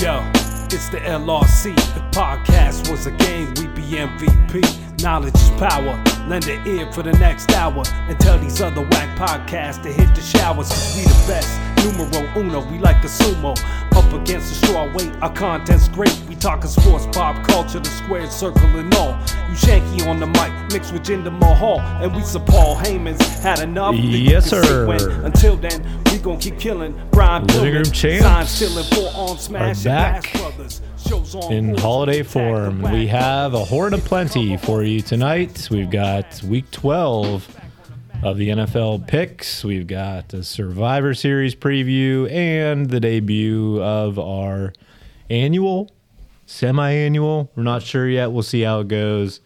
Yo, it's the LRC. If podcast was a game, we'd be MVP. Knowledge is power. Lend an ear for the next hour. And tell these other whack podcasts to hit the showers. Cause we the best. Numero uno, we like a sumo. Up against the straw weight, our content's great. We talking sports, pop culture, the squared circle and all. You shanky on the mic, mixed with Jinder Mahal. And we some Paul Heyman's. Had enough. Yes, sir. Until then, we gon' keep killing. Brian Living room champs stealing, on smash, and back Bass Brothers. Shows on in holiday form. We have a horde of plenty for you tonight. We've got week 12 of the NFL picks. We've got a Survivor Series preview and the debut of our annual, semi annual. We're not sure yet. We'll see how it goes.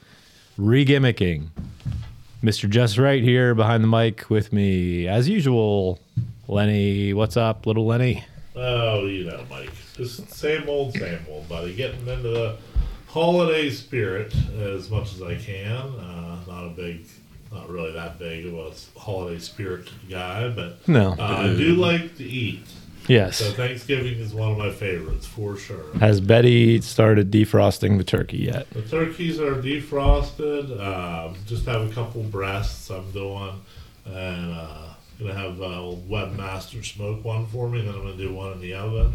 Regimmicking. Mr. Just Right here behind the mic with me, as usual. Lenny, what's up, little Lenny? Oh, you know, Mike. Just same old, same old, buddy. Getting into the holiday spirit as much as I can. Uh, not a big, not really that big of a holiday spirit guy, but No. uh, I do like to eat. Yes. So Thanksgiving is one of my favorites for sure. Has Betty started defrosting the turkey yet? The turkeys are defrosted. Um, just have a couple breasts I'm doing, and uh, gonna have uh, Webmaster smoke one for me. Then I'm gonna do one in the oven,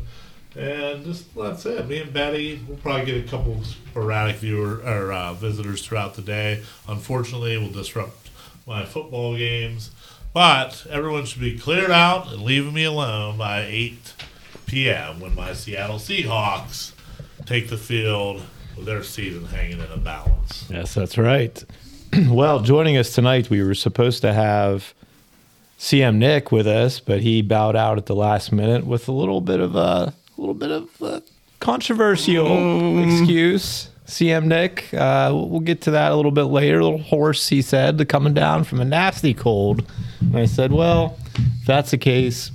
and just that's it. Me and Betty, we'll probably get a couple sporadic viewer or uh, visitors throughout the day. Unfortunately, we'll disrupt my football games, but everyone should be cleared out and leaving me alone by 8 p.m. when my Seattle Seahawks take the field with their season hanging in a balance. Yes, that's right. well, joining us tonight, we were supposed to have CM Nick with us, but he bowed out at the last minute with a little bit of a, a little bit of a controversial mm. excuse. CM Nick, uh, we'll get to that a little bit later. A little hoarse, he said, coming down from a nasty cold. And I said, well, if that's the case,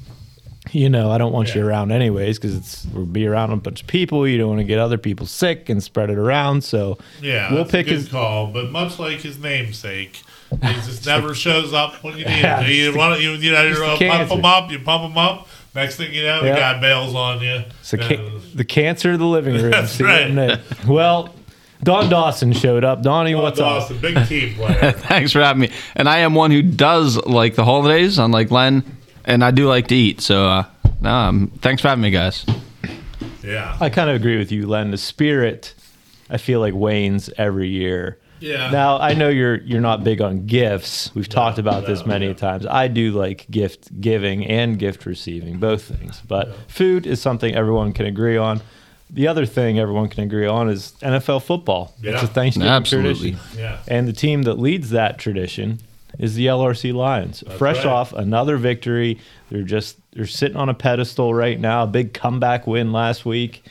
you know, I don't want you around anyways because it's we'll be around a bunch of people. You don't want to get other people sick and spread it around. So Yeah, we'll pick his. call. But much like his namesake, he just never shows up when you need Yeah, him. You want you, you know, you the pump him up, you pump him up. Next thing you know, the Yeah. guy bails on you. The, ca- the cancer of the living room. That's right. Well, Don Dawson showed up. Donnie, Oh, what's up? Dawson, big team player. Thanks for having me. And I am one who does like the holidays, unlike Len, and I do like to eat. So, uh, no, um, thanks for having me, guys. yeah, I kind of agree with you, Len. The spirit, I feel like wanes every year. yeah. Now I know you're you're not big on gifts. We've talked about this many yeah. times. I do like gift giving and gift receiving, both things. But food is something everyone can agree on. The other thing everyone can agree on is NFL football. It's a Thanksgiving Absolutely. tradition. yeah. And the team that leads that tradition is the LRC Lions. Fresh right. off another victory. They're just they're sitting on a pedestal right now. A big comeback win last week.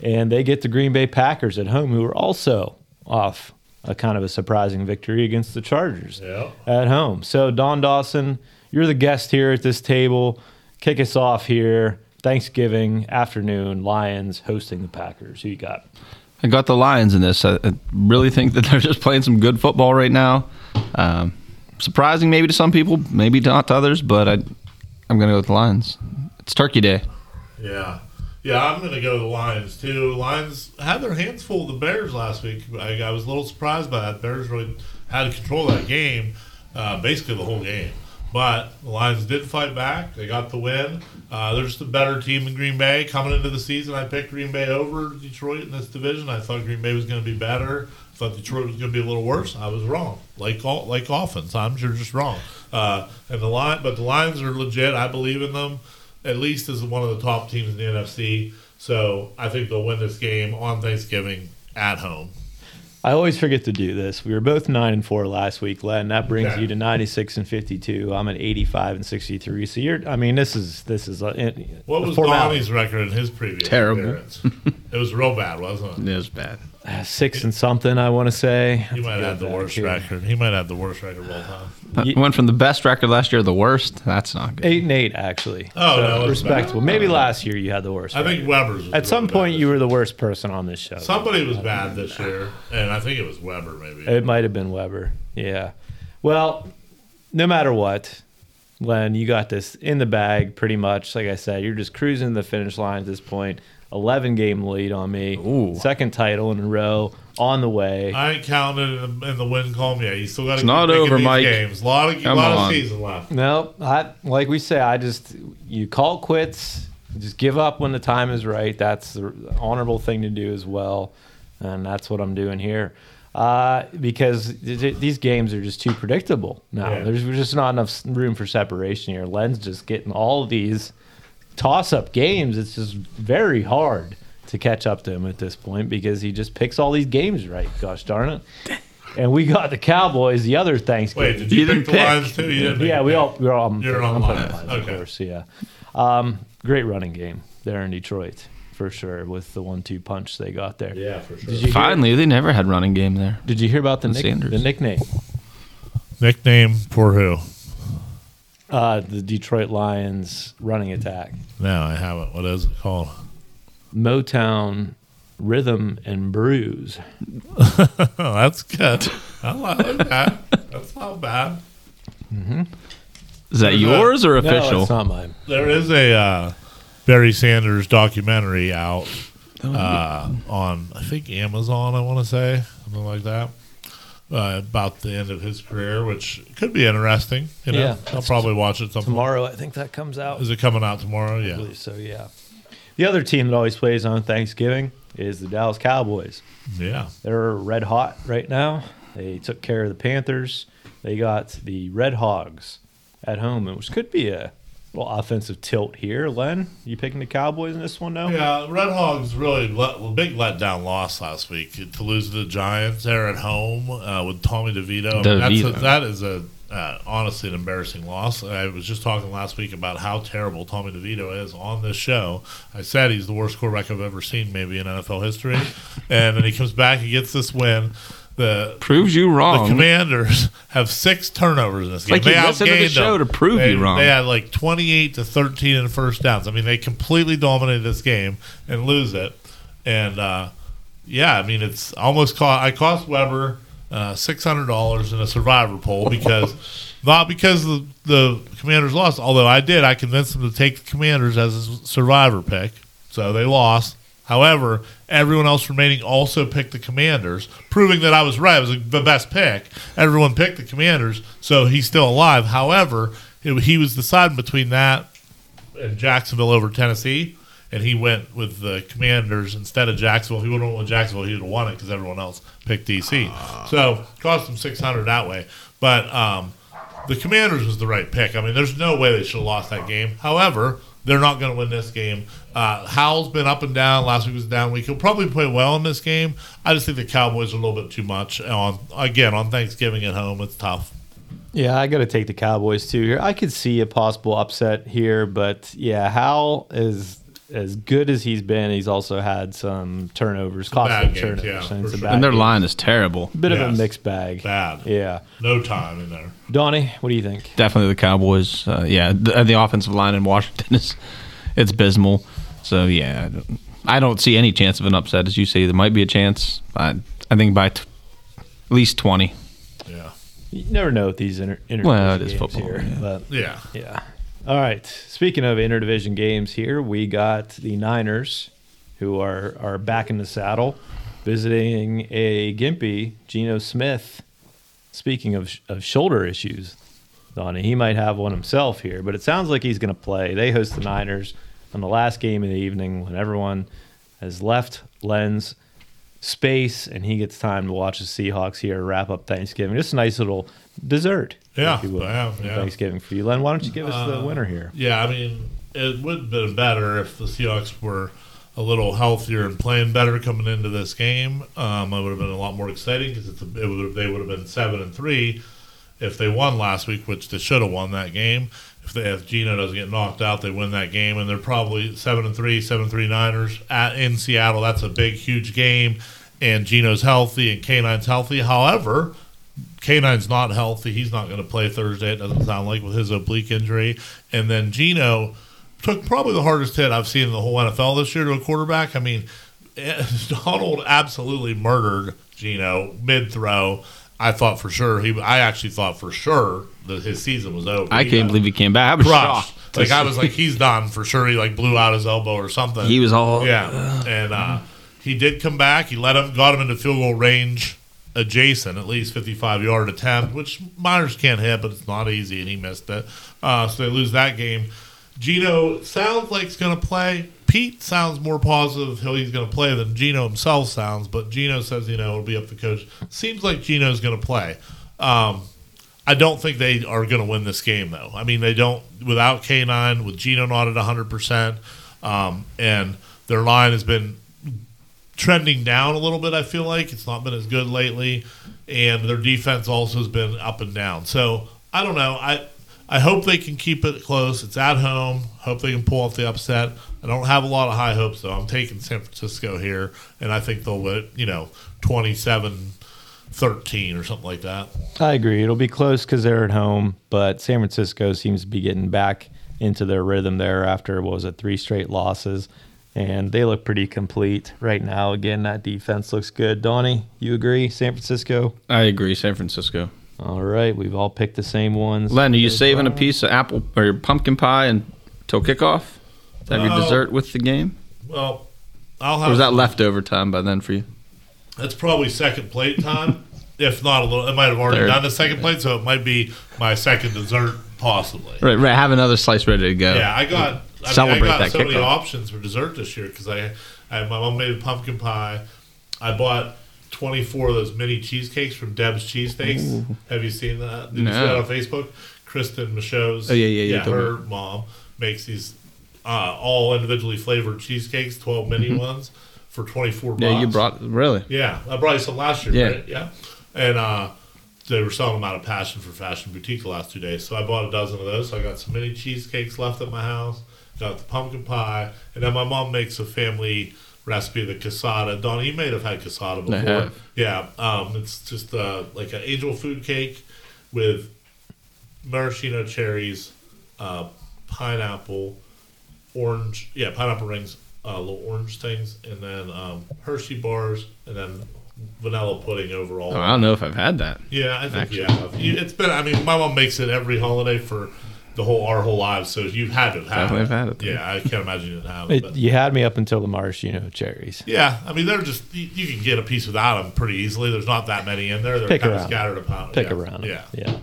And they get the Green Bay Packers at home, who are also off a kind of a surprising victory against the Chargers Yeah. at home. So Don Dawson, you're the guest here at this table. Kick us off here. Thanksgiving afternoon, Lions hosting the Packers. Who you got? I got the Lions in this. I, I really think that they're just playing some good football right now. Um, surprising maybe to some people, maybe not to others, but I, I'm going to go with the Lions. It's Turkey Day. Yeah. Yeah, I'm going to go with the Lions too. Lions had their hands full of the Bears last week. I, I was a little surprised by that. Bears really had control of that game, uh, basically the whole game. But the Lions did fight back. They got the win. Uh, they're just a better team than Green Bay. Coming into the season, I picked Green Bay over Detroit in this division. I thought Green Bay was going to be better. I thought Detroit was going to be a little worse. I was wrong. Like all, like often, times you're just wrong. Uh, and the line, but the Lions are legit. I believe in them at least as one of the top teams in the NFC. So I think they'll win this game on Thanksgiving at home. I always forget to do this. We were both nine and four last week, Len. That brings Okay. you to ninety six and fifty two. I'm at eighty five and sixty three. So you're. I mean, this is this is a, What was formality. Donnie's record in his previous Terrible. appearance? it was real bad, wasn't it? It was bad. Uh, six and something. I want to say. He might have the worst record. He might have the worst record of all time. Ye- Went from the best record last year to the worst. That's not good. Eight and eight, actually. Oh, So, no, respectable. bad. Maybe last year you had the worst. I think. Weber's. Was at some really point you this were the worst person on this show. Somebody was bad this year, and I think it was Weber. Maybe. It might have been Weber. Yeah. Well, no matter what, Len, you got this in the bag pretty much. Like I said, you're just cruising the finish line at this point. 11 game lead on me. Ooh. Second title in a row on the way. I ain't counting in the, in the win column yet. You still got to It's not over, these Mike. Games. A lot of, Come lot of on. season left. No, I like we say. I just you call quits. Just give up when the time is right. That's the honorable thing to do as well, and that's what I'm doing here. Uh, because th- th- these games are just too predictable now. Yeah. There's just not enough room for separation here. Len's just getting all of these toss-up games. It's just very hard to catch up to him at this point because he just picks all these games right. Gosh darn it! And we got the Cowboys the other Thanksgiving. Wait, did you, You pick didn't the pick. lines too? You didn't Yeah, we the all we're all. I'm, You're I'm on putting Lions. Lions, of Okay. course. Yeah, um, great running game there in Detroit for sure with the one-two punch they got there. Yeah, for sure. Did you hear, Finally, they never had running game there. Did you hear about the, And nick, the nickname? Nickname for who? Uh, the Detroit Lions running attack, No, I haven't. What is it called? Motown Rhythm and Bruise. Oh, that's good. I like that. That's not bad. Mm-hmm. Is that There's a- yours or No, official? it's not mine. There is a uh, Barry Sanders documentary out uh, on, I think, Amazon, I want to say, something like that, uh, about the end of his career, which could be interesting. You know, Yeah, I'll probably watch it some Tomorrow, I think that comes out. Is it coming out tomorrow? I Yeah. so yeah. The other team that always plays on Thanksgiving is the Dallas Cowboys. Yeah. They're red hot right now. They took care of the Panthers. They got the Red Hogs at home, which could be a little offensive tilt here. Len, you picking the Cowboys in this one now? Yeah, Red Hogs really let, well, big letdown loss last week to lose to the Giants there at home uh, with Tommy DeVito. I mean, that's a, that is a uh, honestly an embarrassing loss. I was just talking last week about how terrible Tommy DeVito is on this show. I said he's the worst quarterback I've ever seen, maybe in NFL history, and then he comes back and gets this win. The Proves you wrong. the. Commanders have six turnovers in this game. like they to the show them. to prove they, you wrong. They had like 28 to 13 in first downs. I mean, they completely dominated this game and lose it. And uh, yeah, I mean, it's almost cost. I cost Weber uh, six hundred dollars in a survivor poll because not because the, the Commanders lost. Although I did, I convinced them to take the Commanders as a survivor pick, so they lost. However, everyone else remaining also picked the Commanders, proving that I was right. It was the best pick. Everyone picked the Commanders, so he's still alive. However, it, he was deciding between that and Jacksonville over Tennessee, and he went with the Commanders instead of Jacksonville. He would have with Jacksonville. He would have won it because everyone else picked DC. So cost him six hundred that way. But um, the Commanders was the right pick. I mean, there's no way they should have lost that game. However, they're not going to win this game. Uh, Howell's been up and down. Last week was down week. He'll probably play well in this game. I just think the Cowboys are a little bit too much. On again on Thanksgiving at home, it's tough. Yeah, I got to take the Cowboys too here. I could see a possible upset here, but yeah, Howell is as good as he's been. He's also had some turnovers, costly bad games, turnovers. yeah, and it's for a sure. bad and their game. line is terrible. bit of a mixed bag. Bad. Yeah, No time in there. Donnie, what do you think? Definitely the Cowboys. Uh, yeah, the, the offensive line in Washington is it's abysmal. So yeah, I don't- I don't see any chance of an upset. As you say, there might be a chance. I I think by t- at least twenty. Yeah. You never know with these inter- interdivision Well, it is football, here, yeah. but Yeah. yeah. All right. Speaking of interdivision games, here we got the Niners, who are are back in the saddle, visiting a gimpy Geno Smith. Speaking of sh- of shoulder issues, Donnie, he might have one himself here, but it sounds like he's going to play. They host the Niners on the last game of the evening when everyone has left Lens space and he gets time to watch the Seahawks here wrap up Thanksgiving. Just a nice little dessert. Yeah, if you will, yeah, yeah. Thanksgiving for you. Len, why don't you give us the Uh, winner here? Yeah, I mean, it would have been better if the Seahawks were a little healthier and playing better coming into this game. Um, it would have been a lot more exciting because it would have, they would have been seven and three if they won last week, which they should have won that game. If they, if Geno doesn't get knocked out, they win that game, and they're probably seven and three, seven three Niners at in Seattle. That's a big, huge game, and Geno's healthy and K9's healthy. However, K9's not healthy. He's not going to play Thursday. It doesn't sound like with his oblique injury. And then Geno took probably the hardest hit I've seen in the whole NFL this year to a quarterback. I mean, Donald absolutely murdered Geno mid throw. I thought for sure he. I actually thought for sure that his season was over. I He can't believe he came back. I was crushed. shocked. Like I was like, he's done for sure. He like blew out his elbow or something. He was all Yeah, and uh, he did come back. He let him, got him into field goal range, adjacent, at least fifty-five yard attempt, which Myers can't hit, but it's not easy, and he missed it. Uh, so they lose that game. Geno sounds like he's going to play. Pete sounds more positive he's going to play than Geno himself sounds, but Geno says you know it'll be up to coach. Seems like Geno's going to play. Um, I don't think they are going to win this game, though. I mean, they don't without K9, with Geno not at 100%, um, and their line has been trending down a little bit, I feel like. It's not been as good lately, and their defense also has been up and down. So, I don't know. I I hope they can keep it close. It's at home. Hope they can pull off the upset. I don't have a lot of high hopes, though. I'm taking San Francisco here, and I think they'll win, you know, 27 13 or something like that. I agree. It'll be close because they're at home, but San Francisco seems to be getting back into their rhythm there after what was it three straight losses, and they look pretty complete right now. Again, that defense looks good. Donnie, you agree? San Francisco. I agree. San Francisco. All right, we've all picked the same ones. Len, are you saving a piece of apple or pumpkin pie until kickoff? To have your No. dessert with the game? Well, I'll Or have was that leftover time by then for you? That's probably second plate time, if not a little. It might have already Third. done the second plate, so it might be my second dessert, possibly. Right, right. Have another slice ready to go. Yeah, I got. I Celebrate mean, I got that so many kickoff. options for dessert this year because I, I, my mom made a pumpkin pie. I bought twenty four of those mini cheesecakes from Deb's Cheesecakes. Have you seen that? Did you see No. that on Facebook? Kristen Michaud's. Oh, yeah, yeah, yeah, Yeah, told me. her mom makes these uh, all individually flavored cheesecakes, twelve mini ones for twenty four. Yeah, you brought really. Yeah, I brought you some last year, Yeah. right? Yeah. And uh, they were selling them out of Passion for Fashion Boutique the last two days. So I bought a dozen of those. So I got some mini cheesecakes left at my house, got the pumpkin pie, and then my mom makes a family recipe, the casada. Donna, you may have had casada before. Yeah. Um, it's just uh, like an angel food cake with maraschino cherries, uh, pineapple, orange, yeah, pineapple rings, uh, little orange things, and then um, Hershey bars, and then vanilla pudding overall. Oh, I don't know if I've had that. Yeah, I think Actually. you have. It's been. I mean, my mom makes it every holiday for the whole our whole lives, so you've had to have Definitely it. have had it. Yeah, I can't imagine you didn't have it. It, But. you had me up until the maraschino cherries. Yeah, I mean they're just you, you can get a piece without them pretty easily. There's not that many in there. They're Pick kind of scattered about. Pick yeah. around. 'em. Yeah. yeah.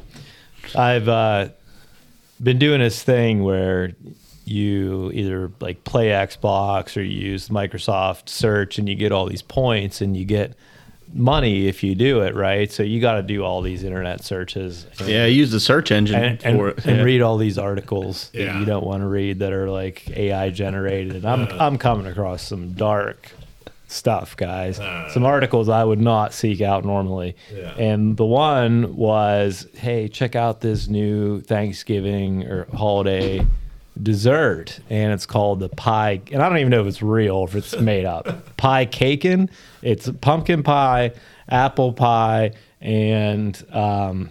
I've uh, been doing this thing where you either like play Xbox or you use Microsoft Search and you get all these points and you get money if you do it right. So you got to do all these internet searches. And, Yeah, use the search engine And, and, for it. and Yeah. read all these articles that you don't want to read that are like AI generated. I'm I'm coming across some dark stuff, guys. Uh. some articles I would not seek out normally. Yeah. And the one was, hey, check out this new Thanksgiving or holiday dessert, and it's called the pie. And I don't even know if it's real, or if it's made up. pie cakin. It's pumpkin pie, apple pie, and um,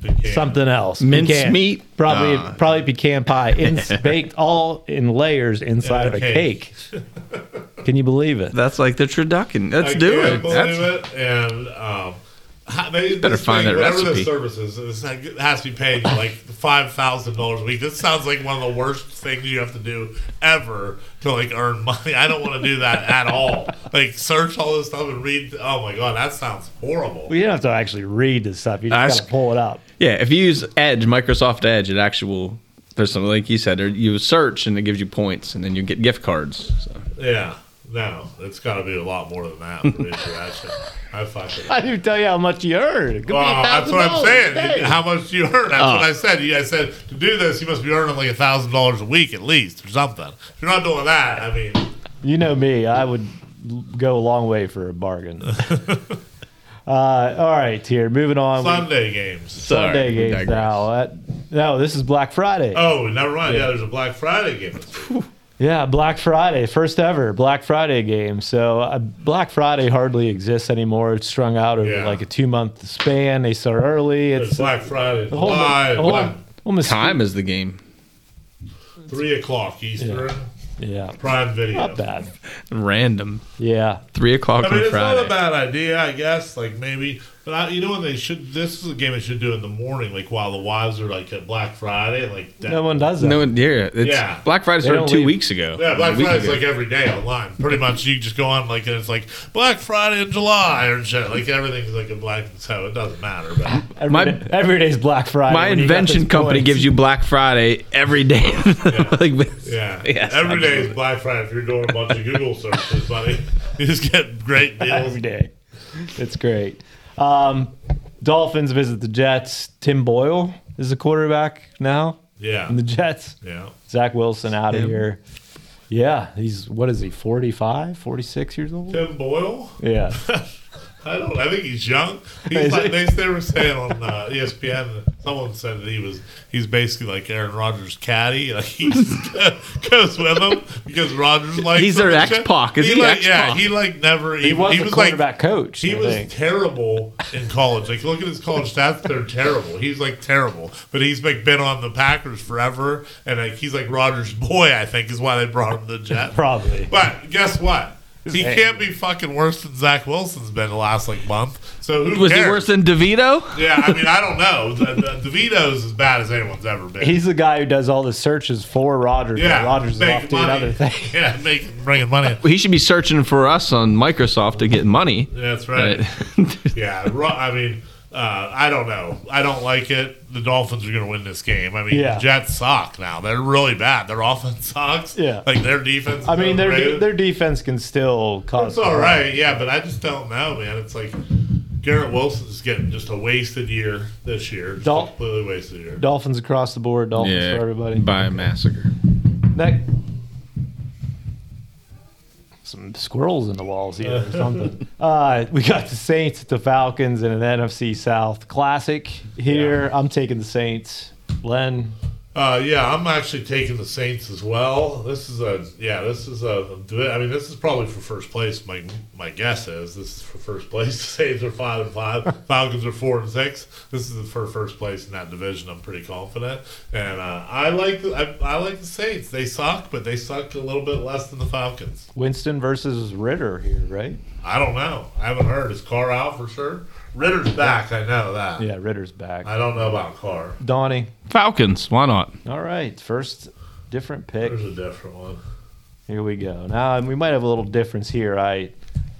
Pecan. something else. Minced Pecan. meat? Probably Ah. probably pecan pie, in, baked all in layers inside of a a cake. cake. Can you believe it? That's like the turducken. Let's I do can't it. Believe That's, it. And ha- they, Better find thing, that whatever recipe. this service is, this ha- has to be paying you like five thousand dollars a week. This sounds like one of the worst things you have to do ever to like earn money. I don't want to do that at all. Like search all this stuff and read. Oh my god, that sounds horrible. Well, you don't have to actually read the stuff. You just Ask- got to pull it up. yeah, if you use Edge, Microsoft Edge, it actually will. There's something like you said, or you search and it gives you points, and then you get gift cards. So. Yeah. No, it's got to be a lot more than that for me to do. I fucking. I didn't tell you how much you earned. It be Well, that's what I'm saying. a. How much you earn? That's Oh. what I said. You guys said to do this, you must be earning like a thousand dollars a week at least, or something. If you're not doing that, I mean, You know me. I would go a long way for a bargain. uh, all right, here. Moving on. We- Sunday games. Sunday Sorry, games now. That, no, this is Black Friday. Oh, never mind. Yeah, there's a Black Friday game. this week. Yeah, Black Friday, first ever Black Friday game. So uh, Black Friday hardly exists anymore. It's strung out over Yeah. like a two month span. They start early. There's It's Black Friday. the whole, July, the whole, Black- almost Time is the game. three o'clock Eastern. Yeah, Prime Video. not bad. Random. Yeah, Three o'clock I mean, on it's Friday. not a bad idea, I guess. Like maybe, But I, you know what they should? This is a game they should do in the morning, like while the wives are like at Black Friday, like that. No one does that. No, one- yeah, it's, Yeah. Black Friday They started two leave- weeks ago. Yeah, Black Friday's like every day online. Pretty much, you just go on like and it's like Black Friday in July or shit. Like everything's like a black, so it doesn't matter. But Every, My- day- every day's Black Friday. My when you got invention company points. gives you Black Friday every day. like, yeah, Yes, every day absolutely. is Black Friday. If you're doing a bunch of Google searches, buddy, you just get great deals. every day. It's great. Um, Dolphins visit the Jets. Tim Boyle is the quarterback now Yeah, in the Jets. yeah. Zach Wilson out of here. Yeah, he's what is he? 45, 46 years old? Tim Boyle. Yeah. I don't. I think he's young. He's like they, they were saying on uh, ESPN. Someone said that he was. He's basically like Aaron Rodgers' caddy. Like he just goes with him because Rodgers likes. He's him their and shit. X-Pac. Is he like, Yeah, X-Pac? he like never. He was the like quarterback coach. he I was think. terrible in college. Like, look at his college stats; they're terrible. He's like terrible, but he's like been on the Packers forever, and like he's like Rodgers' boy. I think is why they brought him to the Jets. Probably. But guess what? He Hey. can't be fucking worse than Zach Wilson's been the last like month. So who was cares? he worse than DeVito? Yeah, I mean, I don't know. The, the, DeVito's as bad as anyone's ever been. He's the guy who does all the searches for Rodgers. yeah, Rodgers is off doing money. other things. Yeah, making bringing money. in. He should be searching for us on Microsoft to get money. That's right. But- Yeah, Ro- I mean, uh, I don't know. I don't like it. The Dolphins are going to win this game. I mean, Yeah. the Jets suck now. They're really bad. Their offense sucks. Yeah. like their defense. I mean, their overrated. their defense can still cause. It's all right, yeah, but I just don't know, man. It's like Garrett Wilson's getting just a wasted year this year. Just Dol- completely wasted year. Dolphins across the board. Dolphins for everybody. by a massacre. Next. Some squirrels in the walls here or something. uh, we got the Saints, the Falcons, and an NFC South classic here. I'm taking the Saints. Len, Uh, yeah, I'm actually taking the Saints as well. This is a yeah, this is a. I mean, this is probably for first place. My my guess is this is for first place. The Saints are five and five. Falcons are four and six. This is for first place in that division. I'm pretty confident, and uh, I like the I, I like the Saints. They suck, but they suck a little bit less than the Falcons. Winston versus Ridder here, right? I don't know. I haven't heard. Is Carr out for sure? Ridder's back. I know that. Yeah, Ridder's back. I don't know about Carr. Donnie. Falcons, why not? All right, first different pick. There's a different one. Here we go. Now we might have a little difference here. I,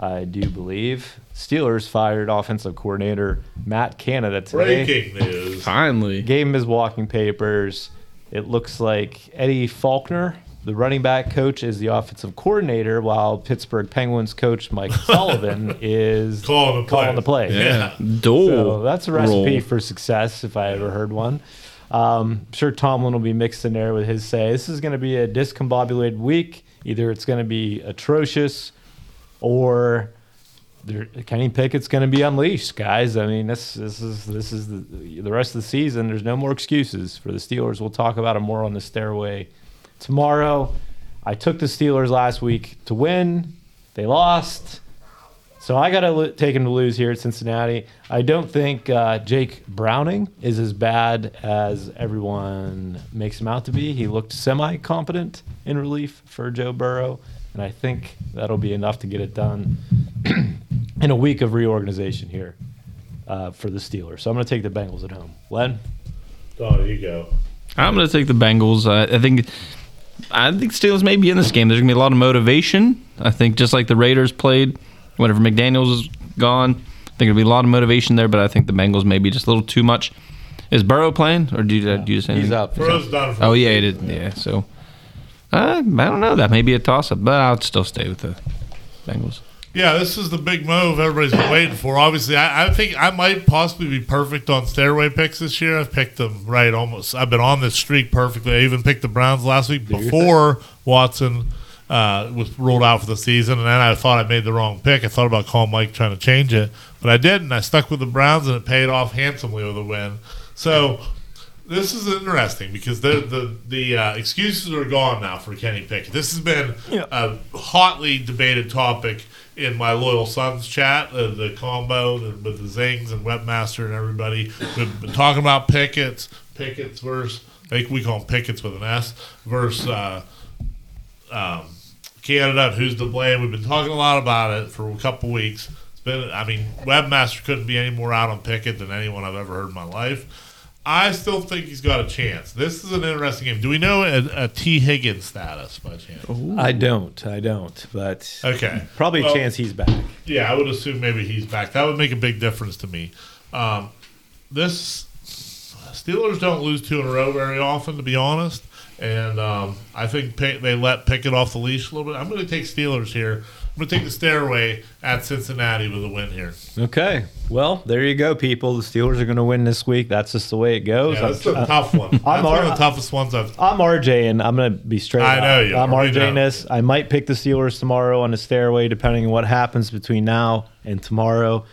I do believe Steelers fired offensive coordinator Matt Canada today. Breaking news. Finally. Gave him his walking papers. It looks like Eddie Faulkner, the running back coach, is the offensive coordinator, while Pittsburgh Penguins coach Mike Sullivan is Calling the calling play. the play. Yeah. Dole. So that's a recipe roll. for success if I ever heard one. Um, I'm sure Tomlin will be mixed in there with his say. This is going to be a discombobulated week. Either it's going to be atrocious or there, Kenny Pickett's going to be unleashed, guys. I mean, this this is this is the, the rest of the season. There's no more excuses for the Steelers. We'll talk about it more on the stairway tomorrow. I took the Steelers last week to win. They lost. So I got to lo- take him to lose here at Cincinnati. I don't think uh, Jake Browning is as bad as everyone makes him out to be. He looked semi competent in relief for Joe Burrow, and I think that'll be enough to get it done in a week of reorganization here uh, for the Steelers. So I'm going to take the Bengals at home. Len? Oh, you go. I'm going to take the Bengals. I, I think I think Steelers may be in this game. There's going to be a lot of motivation. I think just like the Raiders played whenever McDaniels is gone, I think there'll be a lot of motivation there, but I think the Bengals may be just a little too much. Is Burrow playing, or do you, do you just He's out. For Burrow's done for Oh yeah, it season. did. Yeah, so uh, I don't know. That may be a toss up, but I'll still stay with the Bengals. Yeah, this is the big move everybody's been waiting for. Obviously, I, I think I might possibly be perfect on stairway picks this year. I've picked them right almost. I've been on this streak perfectly. I even picked the Browns last week before Watson uh, was ruled out for the season, and then I thought I made the wrong pick. I thought about calling Mike trying to change it, but I didn't. I stuck with the Browns, and it paid off handsomely with a win. So this is interesting because the the the uh, excuses are gone now for Kenny Pickett. This has been Yeah. a hotly debated topic in my loyal sons chat, uh, the combo the, with the Zings and Webmaster and everybody. We've been talking about Pickett's Pickett's versus I think we call them Pickett's with an S versus uh, um, Canada who's to blame. We've been talking a lot about it for a couple weeks. It's been. I mean, Webmaster couldn't be any more out on Pickett than anyone I've ever heard in my life. I still think he's got a chance. This is an interesting game. Do we know a, a Tee Higgins status by chance? I don't. I don't. But Okay, probably a chance he's back. Yeah, I would assume maybe he's back. That would make a big difference to me. Um, this Steelers don't lose two in a row very often, to be honest. And um, I think they let Pickett off the leash a little bit. I'm going to take Steelers here. I'm going to take the stairway at Cincinnati with a win here. Okay. Well, there you go, people. The Steelers are going to win this week. That's just the way it goes. Yeah, that's I'm, a tough one. That's one ar- of the toughest ones I've. I'm RJ, and I'm going to be straight. I know you I'm are. RJ know. in this. I might pick the Steelers tomorrow on the stairway, depending on what happens between now and tomorrow.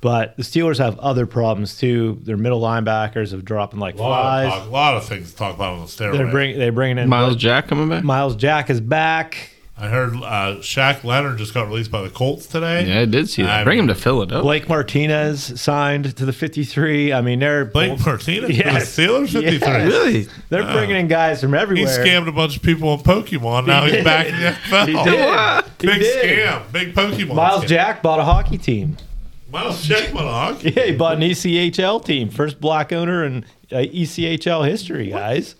But the Steelers have other problems too. Their middle linebackers have dropping like A lot, of flies. talk, a lot of things to talk about on the stairway. They're bring they're bringing in Myles Jack coming back. Myles Jack is back. I heard uh, Shaq Leonard just got released by the Colts today. Yeah, I did see that. I Bring him to Philadelphia. Blake Martinez signed to the 53. I mean, they're Blake Martinez Yes. for the Steelers 53. Yes. really? they're bringing in guys from everywhere. He scammed a bunch of people on Pokemon. Now he's back in the NFL. He did. He Big did. scam. Big Pokemon. Myles scam. Jack bought a hockey team. Myles Jack won a hockey. Yeah, he bought an ECHL team, first black owner in uh, ECHL history, guys.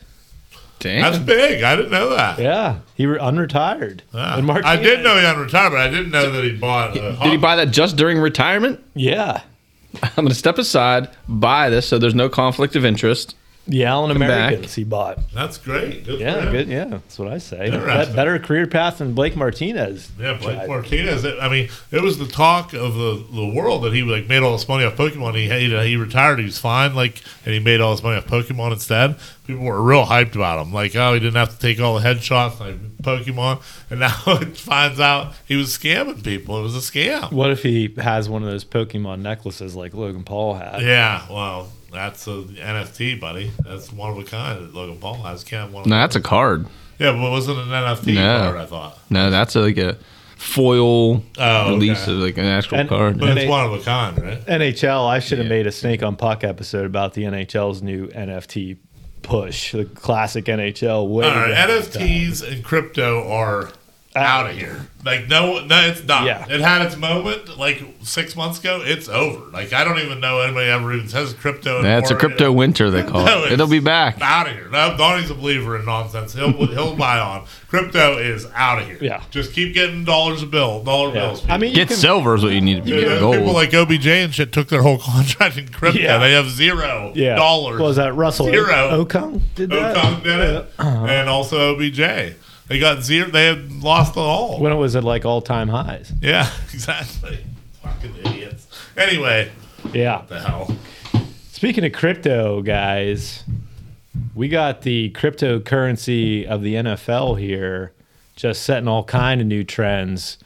Damn. That's big. I didn't know that. Yeah, he re- unretired. Ah. And I Martinez- did know he unretired, but I didn't know that he bought. A Did he buy that just during retirement? Yeah, I'm going to step aside, buy this, so there's no conflict of interest. The Allen Come back. Americans he bought. That's great. Good Yeah, good. Yeah, that's what I say. Interesting. Be- better career path than Blake Martinez. Yeah, Blake Tried. Martinez. it- I mean, it was the talk of the, the world that he like made all this money off Pokemon. He he, he retired. He was fine. Like, and he made all this money off Pokemon instead. People were real hyped about him. Like, oh, he didn't have to take all the headshots like Pokemon. And now it finds out he was scamming people. It was a scam. What if he has one of those Pokemon necklaces like Logan Paul had? Yeah, well, that's a NFT, buddy. That's one of a kind that Logan Paul has. Can't one. Of No, that's a card. yeah, but it wasn't an NFT No. card. I thought, No, that's a, like a foil Oh, release okay. of like an actual And- card. but And it's one of a kind, right? NHL, I should have Yeah. made a Snake on Puck episode about the NHL's new NFT push, the classic NHL way. All right, ahead time. NFTs and crypto are out of uh, here. Like no, no, it's not. Yeah. It had its moment like six months ago. It's over. Like I don't even know anybody ever even says crypto. Yeah, it's a anymore. crypto winter, they call No, it. It'll be back. Out of here. No, Donnie's a believer in nonsense. He'll he'll buy on. Crypto is out of here. Yeah. Just keep getting dollars a bill, dollar Yeah. bills. I mean, Get can, silver is what you need to be. Yeah, get People like OBJ and shit took their whole contract in crypto. Yeah. They have zero yeah. dollars. What was that Russell Zero. Okung did that? Okung did it, uh-huh. and also OBJ. They got zero. They had lost it all. when it was at like all time highs. Yeah, exactly. Fucking idiots. Anyway, Yeah. what the hell? Speaking of crypto, guys, we got the cryptocurrency of the NFL here, just setting all kind of new trends,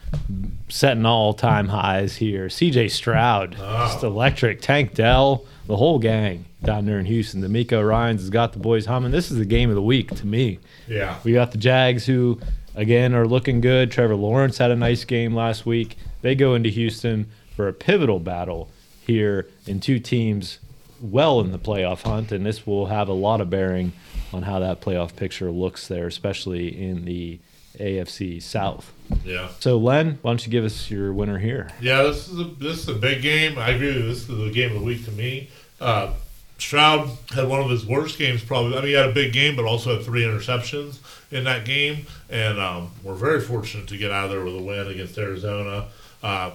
setting all time highs here. CJ Stroud, oh. just electric. Tank Dell, the whole gang down there in Houston. DeMeco Ryans has got the boys humming. This is the game of the week to me. Yeah. We got the Jags who, again, are looking good. Trevor Lawrence had a nice game last week. They go into Houston for a pivotal battle here in two teams well in the playoff hunt, and this will have a lot of bearing on how that playoff picture looks there, especially in the AFC South. Yeah. So, Len, why don't you give us your winner here? Yeah, this is a this is a big game. I agree. This is the game of the week to me. Uh, Stroud had one of his worst games, probably. I mean, he had a big game, but also had three interceptions in that game, and um, we're very fortunate to get out of there with a win against Arizona. Uh,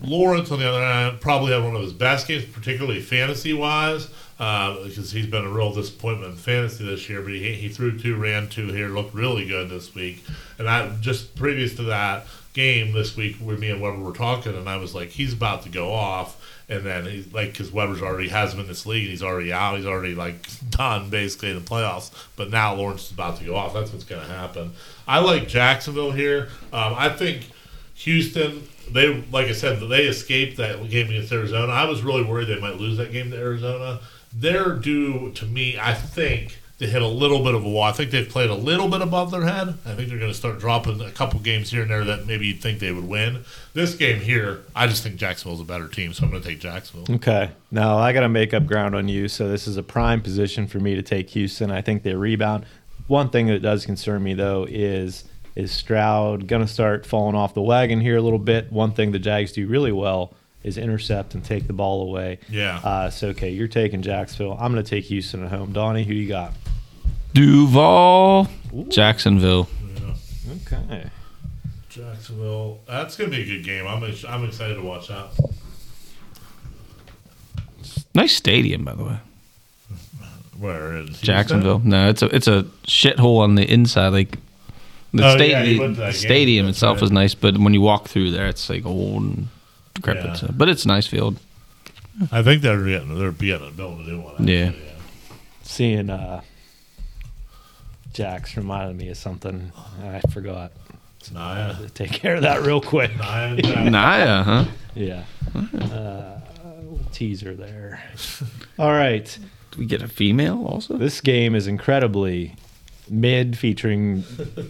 Lawrence, on the other hand, probably had one of his best games, particularly fantasy wise, uh, because he's been a real disappointment in fantasy this year. But he, he threw two, ran two here, looked really good this week. And I just previous to that game this week, where me and Weber were talking, and I was like, he's about to go off. And then he's like, because Weber's already has him in this league, and he's already out. He's already like done basically in the playoffs. But now Lawrence is about to go off. That's what's going to happen. I like Jacksonville here. Um, I think Houston, they like I said, they escaped that game against Arizona. I was really worried they might lose that game to Arizona. They're due to me, I think, to hit a little bit of a wall. I think they've played a little bit above their head. I think they're going to start dropping a couple games here and there that maybe you'd think they would win. This game here, I just think Jacksonville's a better team, so I'm going to take Jacksonville. Okay. Now I got to make up ground on you. So this is a prime position for me to take Houston. I think they rebound. One thing that does concern me though is Is Stroud going to start falling off the wagon here a little bit? One thing the Jags do really well is intercept and take the ball away. Yeah. Uh, so, okay, you're taking Jacksonville. I'm going to take Houston at home. Donnie, who you got? Duval, Jacksonville. Okay. Jacksonville. That's gonna be a good game. I'm ex- I'm excited to watch that. Nice stadium, by the way. Where in Houston? Jacksonville. No, it's a it's a shithole on the inside. Like the, Oh, sta- yeah, you the went game. stadium itself right. is nice, but when you walk through there, it's like old and decrepit. Yeah. so- But it's a nice field. I think they're getting they're getting building a new one. Yeah. actually, Seeing uh, Jax reminded me of something. I forgot. Naya. to Take care of that real quick. Naya. and Naya, huh? Yeah. Uh, teaser there. All right. Do we get a female also? This game is incredibly mid, featuring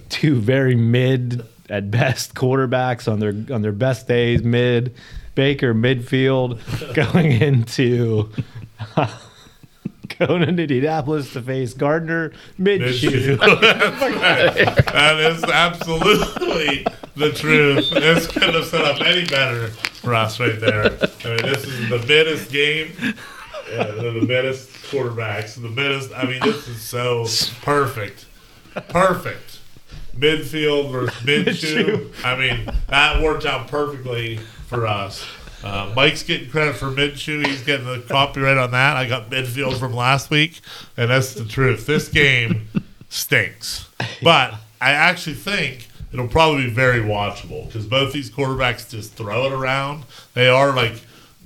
two very mid at best quarterbacks on their on their best days. Mid, Baker midfield going into going into Indianapolis to face Gardner mid shoe. that is absolutely the truth. This couldn't have set up any better for us right there. I mean, this is the middest game. Yeah, the middest quarterbacks. The middest. I mean, this is so perfect. Perfect. Midfield versus mid shoe. I mean, that worked out perfectly for us. Uh, Mike's getting credit for mid shoe. He's getting the copyright on that. I got midfield from last week, and that's the truth. This game stinks, but I actually think it'll probably be very watchable because both these quarterbacks just throw it around. They are like,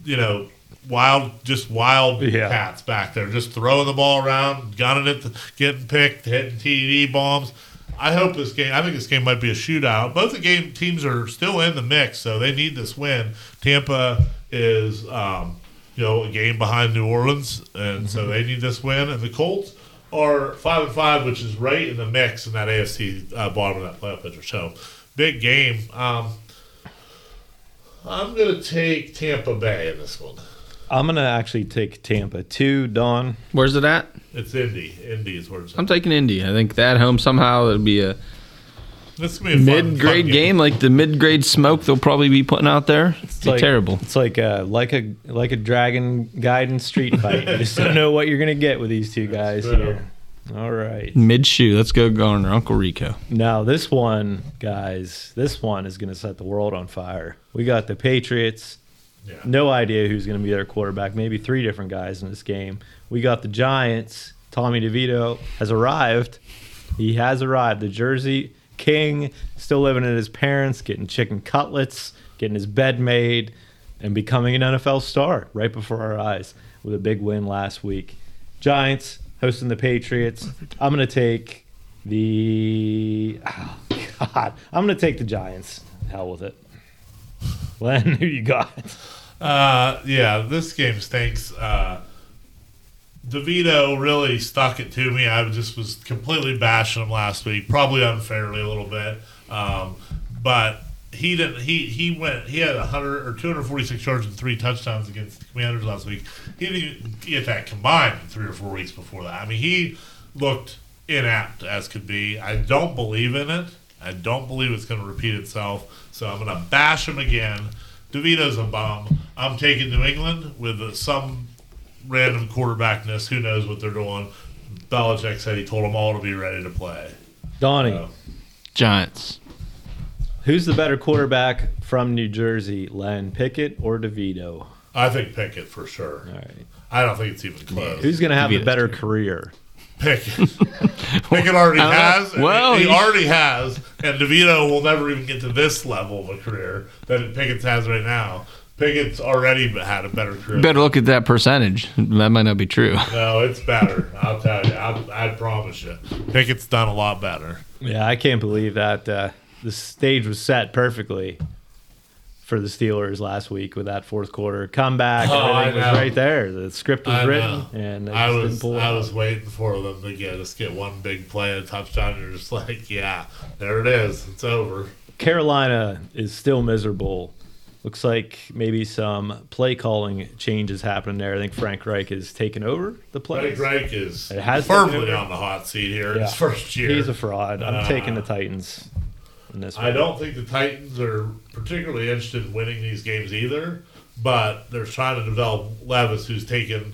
you know, wild, just wild Yeah. cats back there, just throwing the ball around, gunning it, getting picked, hitting TD bombs. I hope this game. I think this game might be a shootout. Both the game teams are still in the mix, so they need this win. Tampa is, um, you know, a game behind New Orleans, and so they need this win. And the Colts are five and five, which is right in the mix in that AFC uh, bottom of that playoff picture. So big game. Um, I'm gonna take Tampa Bay in this one. I'm gonna actually take Tampa two. Don. Where's it at? It's Indy. Indy is where it's. I'm taking Indy. I think that home somehow it'll be a This is gonna be a fun- mid grade fun game. like the mid grade smoke they'll probably be putting out there. It's like- terrible. It's like a like a like a dragon guide and street fight. You just don't know what you're gonna get with these two guys true. here. All right. Mid shoe. Let's go Garner. Uncle Rico. Now this one, guys, this one is gonna set the world on fire. We got the Patriots. Yeah. No idea who's gonna be their quarterback. Maybe three different guys in this game. We got the Giants. Tommy DeVito has arrived. He has arrived. The Jersey King, still living at his parents, getting chicken cutlets, getting his bed made, and becoming an NFL star right before our eyes with a big win last week. Giants hosting the Patriots. I'm going to take the. Oh, God. I'm going to take the Giants. Hell with it. Len, who you got? Uh, yeah, this game stinks. Uh, DeVito really stuck it to me. I just was completely bashing him last week, probably unfairly a little bit. Um, but he didn't. He he went. He had 100 or 246 yards and three touchdowns against the Commanders last week. He didn't get that combined three or four weeks before that. I mean, he looked inept as could be. I don't believe in it. I don't believe it's going to repeat itself. So I'm going to bash him again. DeVito's a bum. I'm taking New England with uh, some random quarterbackness. Who knows what they're doing? Belichick said he told them all to be ready to play. Donnie, So, Giants. who's the better quarterback from New Jersey, Len Pickett or DeVito? I think Pickett for sure. All right. I don't think it's even close. Who's going to have the better good. career? Pickett? Pickett already I don't know. has. Well, he, he- already has, and DeVito will never even get to this level of a career that Pickett has right now. Pickett's already had a better career. Better look at that percentage. That might not be true. No, it's better. I'll tell you. I, I promise you. Pickett's done a lot better. Yeah, I can't believe that uh, the stage was set perfectly for the Steelers last week with that fourth quarter comeback. Oh, I know. right there. The script was I written, know. and I was I was waiting for them to get us get one big play and a touchdown. You're just like, yeah, there it is. It's over. Carolina is still miserable. Looks like maybe some play calling changes happening there. I think Frank Reich has taken over the play. Frank Reich is It has firmly on the hot seat here in Yeah. his first year. He's a fraud. I'm Uh, taking the Titans. In this I one. don't think the Titans are particularly interested in winning these games either, but they're trying to develop Levis, who's taken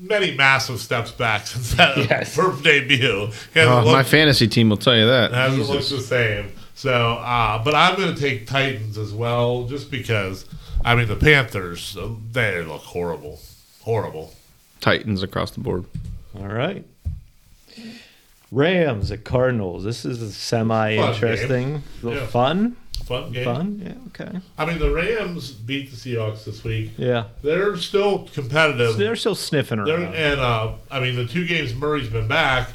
many massive steps back since that Yes. first debut. He hasn't Oh, my fantasy team will tell you that. hasn't looked the same. So, uh, but I'm going to take Titans as well, just because. I mean, the Panthers they look horrible, horrible. Titans across the board. All right. Rams at Cardinals. This is a semi interesting. Yeah. Fun? Fun game. Fun? Yeah, okay. I mean, the Rams beat the Seahawks this week. Yeah. They're still competitive. They're still sniffing They're, around. and uh, I mean, the two games Murray's been back,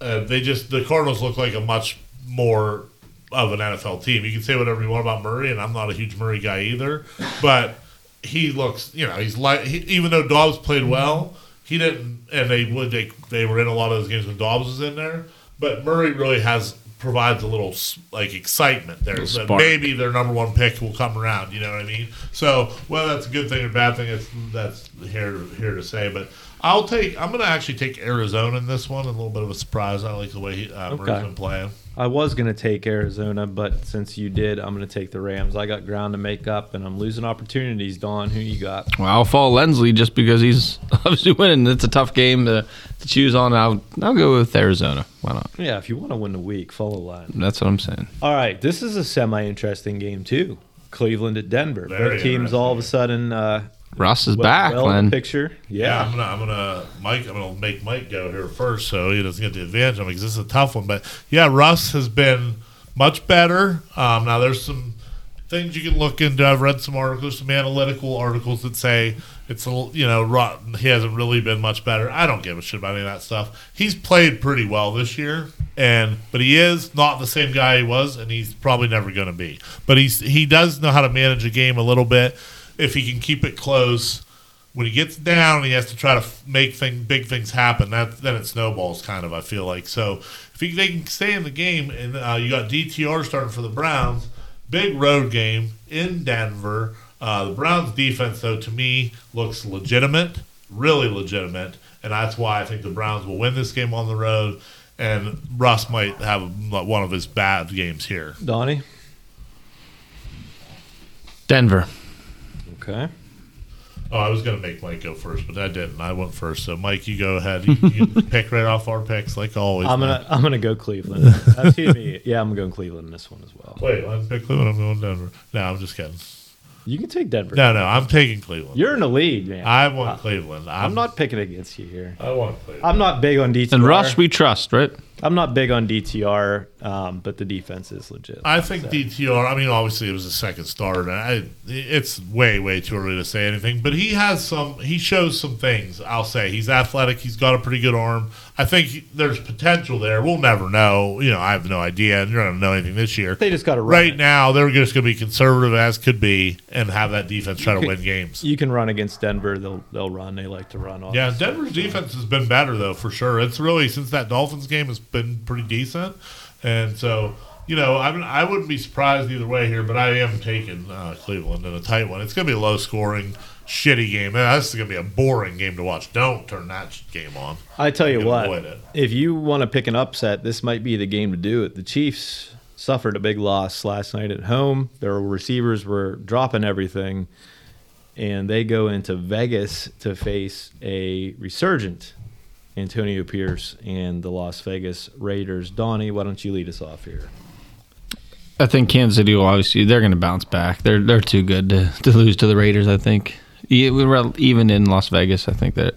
uh, they just the Cardinals look like a much more of an NFL team. You can say whatever you want about Murray, and I'm not a huge Murray guy either, but he looks, you know, he's like he, even though Dobbs played well, he didn't, and they would they they were in a lot of those games when Dobbs was in there, but Murray really has provides a little like excitement there. Spark. maybe their number one pick will come around. You know what I mean? So whether that's a good thing or bad thing, it's, that's here here to say. But I'll take. I'm going to actually take Arizona in this one. A little bit of a surprise. I like the way he, uh, Murray's Okay. been playing. I was going to take Arizona, but since you did, I'm going to take the Rams. I got ground to make up, and I'm losing opportunities. Don, who you got? Well, I'll follow Lensley just because he's obviously winning. It's a tough game to, to choose on. I'll I'll go with Arizona. Why not? Yeah, if you want to win the week, follow line. That's what I'm saying. All right, this is a semi-interesting game too. Cleveland at Denver. Very Both teams all of a sudden uh, Russ is well, back, well in Len. the picture. Yeah, Yeah, I'm gonna, I'm gonna, Mike, I'm gonna make Mike go here first, so he doesn't get the advantage on me because this is a tough one. But yeah, Russ has been much better. Um, now there's some things you can look into. I've read some articles, some analytical articles that say it's a, you know, rotten. He hasn't really been much better. I don't give a shit about any of that stuff. He's played pretty well this year, and but he is not the same guy he was, and he's probably never going to be. But he's he does know how to manage a game a little bit if he can keep it close when he gets down, he has to try to make thing, big things happen. That then it snowballs, kind of. I feel like so. If he, they can stay in the game, and uh, you got DTR starting for the Browns, big road game in Denver. Uh, the Browns defense, though, to me looks legitimate, really legitimate, and that's why I think the Browns will win this game on the road. And Russ might have one of his bad games here. Donnie. Denver. Okay. Oh, I was going to make Mike go first, but I didn't. I went first. So, Mike, you go ahead. You, you pick right off our picks, like always. I'm gonna I'm gonna go Cleveland. Uh, excuse me. Yeah, I'm going Cleveland in this one as well. Wait, I'm pick Cleveland. I'm going Denver. No, I'm just kidding. You can take Denver. No, no, I'm taking Cleveland. You're in the lead, man. I want ah. Cleveland. I'm, I'm not picking against you here. I want Cleveland. I'm not big on DTR. And Russ, we trust, right? I'm not big on DTR, um, but the defense is legit. I think DTR. I mean, obviously it was a second start. and I, it's way, way too early to say anything. But he has some. He shows some things. I'll say he's athletic. He's got a pretty good arm. I think he- there's potential there. We'll never know. You know, I have no idea. And you're not gonna know anything this year. They just got to run. Right it. now, they're just going to be conservative as could be and have that defense try to win games. You can run against Denver. They'll they'll run. They like to run. Off. Yeah, Denver's defense has been better though, for sure. It's really since that Dolphins game has been pretty decent, and so you know I I wouldn't be surprised either way here, but I am taking uh, Cleveland in a tight one. It's going to be a low scoring, shitty game. Uh, This is going to be a boring game to watch. Don't turn that game on. I tell you can what, avoid it. if you want to pick an upset, this might be the game to do it. The Chiefs suffered a big loss last night at home. Their receivers were dropping everything, and they go into Vegas to face a resurgent Antonio Pierce and the Las Vegas Raiders. Donnie, why don't you lead us off here? I think Kansas City will obviously they're going to bounce back. They're they're too good to, to lose to the Raiders. I think we were even in Las Vegas. I think that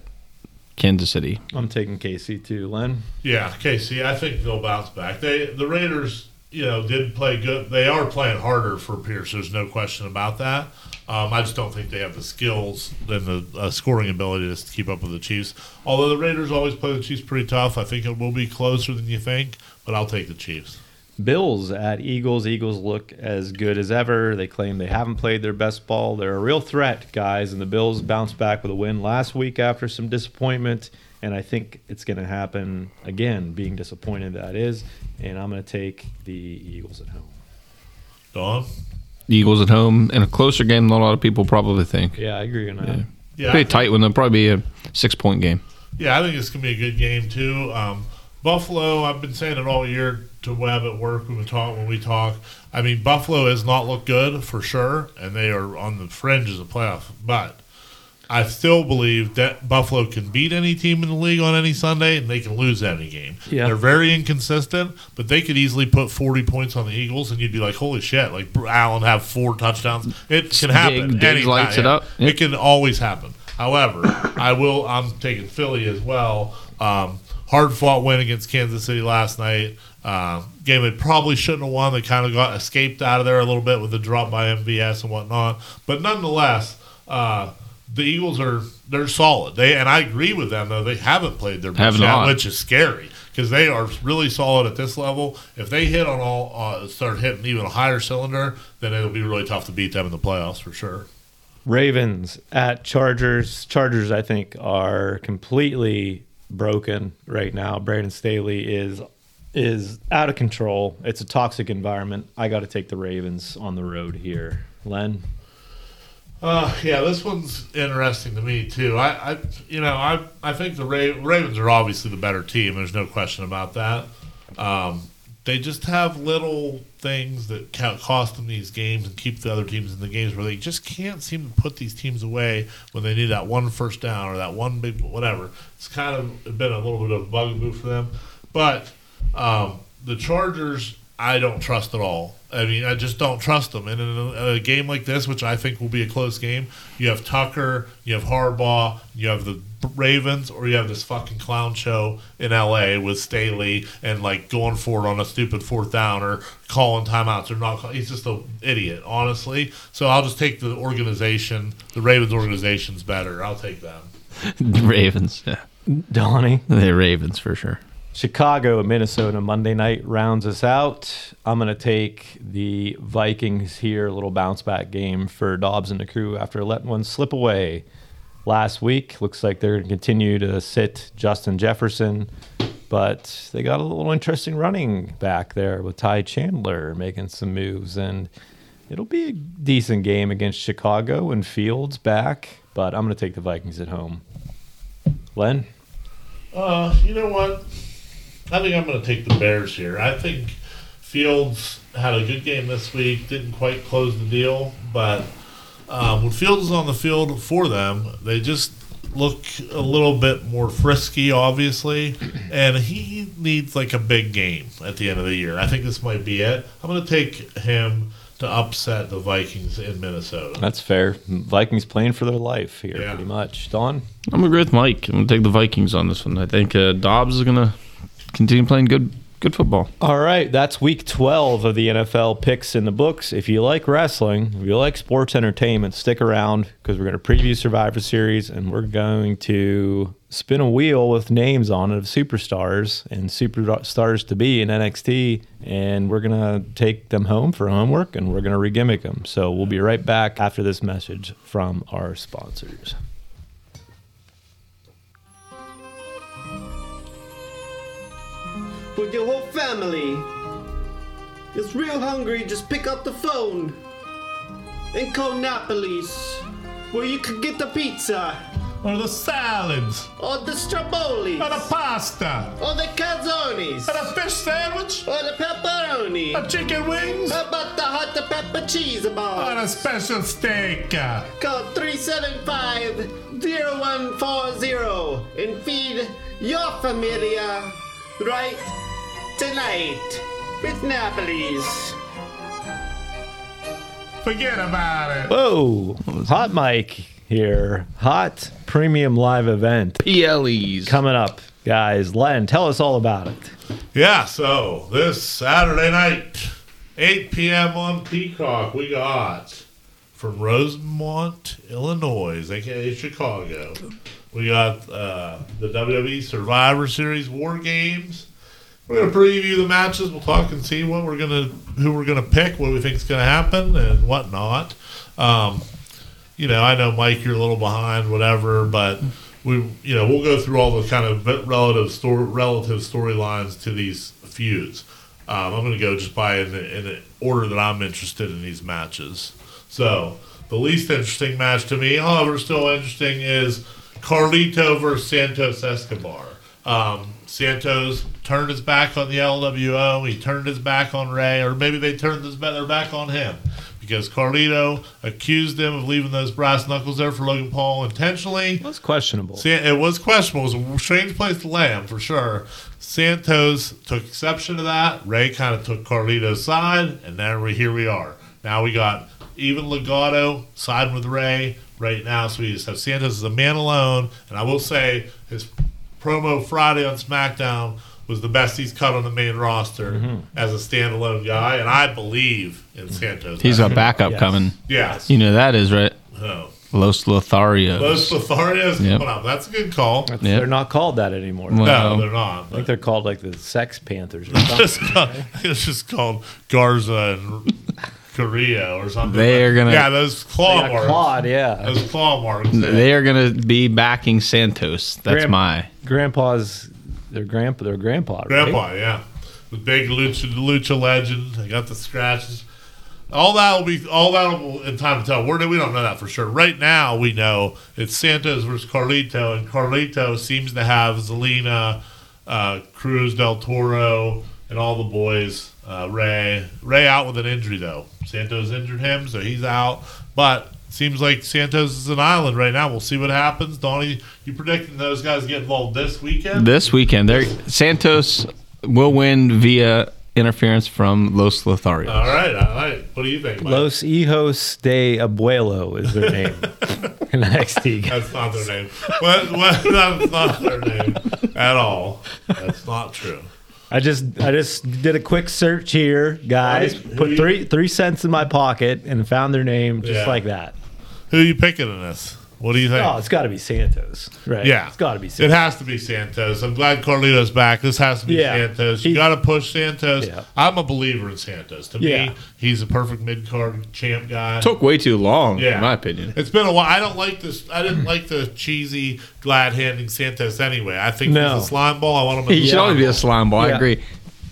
Kansas City. I'm taking KC too. Len, Yeah, KC. I think they'll bounce back. They the Raiders, you know, did play good. They are playing harder for Pierce. There's no question about that. Um, I just don't think they have the skills and the uh, scoring ability to keep up with the Chiefs. Although the Raiders always play the Chiefs pretty tough, I think it will be closer than you think. But I'll take the Chiefs. Bills at Eagles. Eagles look as good as ever. They claim they haven't played their best ball. They're a real threat, guys, and the Bills bounced back with a win last week after some disappointment. And I think it's going to happen again, being disappointed that is. And I'm going to take the Eagles at home. Dawn. Eagles at home in a closer game than a lot of people probably think. Yeah, I agree on that. Yeah. Yeah, Pretty tight one. They'll probably be a six point game. Yeah, I think it's gonna be a good game too. Um, Buffalo, I've been saying it all year to Webb at work when we talk. When we talk, I mean Buffalo has not looked good for sure, and they are on the fringes of playoff. But I still believe that Buffalo can beat any team in the league on any Sunday, and they can lose any game. Yeah. They're very inconsistent, but they could easily put 40 points on the Eagles, and you'd be like, "Holy shit!" Like Allen have four touchdowns. It can happen. Diggs anytime, lights it up. Yep. It can always happen. However, I will. I'm taking Philly as well. Um, hard fought win against Kansas City last night. Uh, game they probably shouldn't have won. They kind of got escaped out of there a little bit with the drop by MVS and whatnot. But nonetheless, uh, the Eagles are they're solid. They and I agree with them though. They haven't played their Have best yet, not. which is scary because they are really solid at this level. If they hit on all uh, start hitting even a higher cylinder, then it'll be really tough to beat them in the playoffs for sure. Ravens at Chargers. Chargers, I think, are completely broken right now. Brandon Staley is is out of control. It's a toxic environment. I got to take the Ravens on the road here. Len, Uh, yeah, this one's interesting to me too. I, I you know, I, I think the Ra- Ravens are obviously the better team. There's no question about that. Um, they just have little things that cost them these games and keep the other teams in the games where they just can't seem to put these teams away when they need that one first down or that one big whatever. It's kind of been a little bit of a bugaboo for them, but um, the Chargers, I don't trust at all. I mean, I just don't trust them. And in a, a game like this, which I think will be a close game, you have Tucker, you have Harbaugh, you have the Ravens, or you have this fucking clown show in LA with Staley and like going for it on a stupid fourth down or calling timeouts or not. Call, he's just an idiot, honestly. So I'll just take the organization. The Ravens organization's better. I'll take them. Ravens. Yeah. Donnie, They're Ravens for sure. Chicago and Minnesota Monday night rounds us out. I'm going to take the Vikings here, a little bounce back game for Dobbs and the crew after letting one slip away last week. Looks like they're going to continue to sit Justin Jefferson, but they got a little interesting running back there with Ty Chandler making some moves, and it'll be a decent game against Chicago and Fields back, but I'm going to take the Vikings at home. Len? Uh, you know what? I think I'm going to take the Bears here. I think Fields had a good game this week. Didn't quite close the deal, but um, when Fields is on the field for them, they just look a little bit more frisky, obviously. And he needs like a big game at the end of the year. I think this might be it. I'm going to take him to upset the Vikings in Minnesota. That's fair. Vikings playing for their life here, Yeah. pretty much. Don? I'm gonna agree with Mike. I'm gonna take the Vikings on this one. I think uh, Dobbs is gonna continue playing good good football. All right, that's week 12 of the NFL picks in the books. If you like wrestling, if you like sports entertainment, stick around because we're going to preview Survivor Series and we're going to spin a wheel with names on it of superstars and superstars to be in NXT. And we're going to take them home for homework and we're going to regimmick them. So we'll be right back after this message from our sponsors. For your whole family. Is real hungry, just pick up the phone and call Napoli's, where you can get the pizza, Or the salads, or the stromboli, or the pasta, or the calzones, or the fish sandwich, or the pepperoni. or chicken wings, How about the hot pepper cheese or ball? a special steak. Call 375-0140 and feed your familia right tonight with Napoli's. Forget about it. Whoa, Hot mic here. Hot premium live event PLEs. coming up, guys. Len, tell us all about it. Yeah, so this Saturday night, 8 p.m. on Peacock, we got from Rosemont, Illinois, aka Chicago. We got uh, the WWE Survivor Series War Games. We're gonna preview the matches. We'll talk and see what we're gonna, who we're gonna pick, what we think is gonna happen, and whatnot. Um, you know, I know Mike, you're a little behind, whatever, but we, you know, we'll go through all the kind of relative story, relative storylines to these feuds. Um, I'm going to go just by in the, in the order that I'm interested in these matches. So the least interesting match to me, however, still interesting is Carlito versus Santos Escobar. Um, Santos turned his back on the LWO. He turned his back on Ray, or maybe they turned his, their back on him because Carlito accused them of leaving those brass knuckles there for Logan Paul intentionally. That's questionable. See, it was questionable. It was a strange place to land for sure. Santos took exception to that. Ray kind of took Carlito's side, and then we here we are. Now we got even Legado siding with Ray right now. So we just have Santos as a man alone, and I will say his promo Friday on SmackDown was the best he's cut on the main roster Mm-hmm. as a standalone guy, and I believe in Santos. He's got backup Yes. coming. yes. You know that is right. Oh. Los Lotharios. Los Lotharios Yep. coming up. That's a good call. Yep. They're not called that anymore. Well, No, they're not. I think they're called like the Sex Panthers or It's something. it's just called Garza and Korea or something. They are gonna- Yeah, those claw Yeah, marks. Claude, yeah. Those claw marks. They are going to be backing Santos. That's Graham- my. Grandpa's their grandpa their grandpa, right? Grandpa, yeah. The big lucha, lucha legend. I got the scratches. All that will be all that will in time to tell. We're, we don't know that for sure. Right now, we know it's Santos versus Carlito, and Carlito seems to have Zelina, uh, Cruz del Toro, and all the boys. Uh, Ray, Ray out with an injury though. Santos injured him, so he's out. But seems like Santos is an island right now. We'll see what happens. Donnie, you predicting those guys get involved this weekend? This weekend, they're, Santos will win via interference from Los Lotharios. All right, all right. What do you think? Mike? Los Hijos de Abuelo is their name in NXT. That's not their name. What, what, that's not their name at all. That's not true. I just I just did a quick search here, guys. Right. Put three three cents in my pocket and found their name just Yeah. like that. Who are you picking in this? What do you think? Oh, it's got to be Santos, right? yeah, it's got to be Santos. It has to be Santos. I'm glad Carlito's back. This has to be Yeah. Santos. You got to push Santos. Yeah. I'm a believer in Santos. To Yeah. me, he's a perfect mid card champ guy. Took way too long, Yeah. in my opinion. It's been a while. I don't like this. I didn't like the cheesy glad handing Santos anyway. I think No. he's a slime ball. I want him. as He should always be a slime ball. I agree.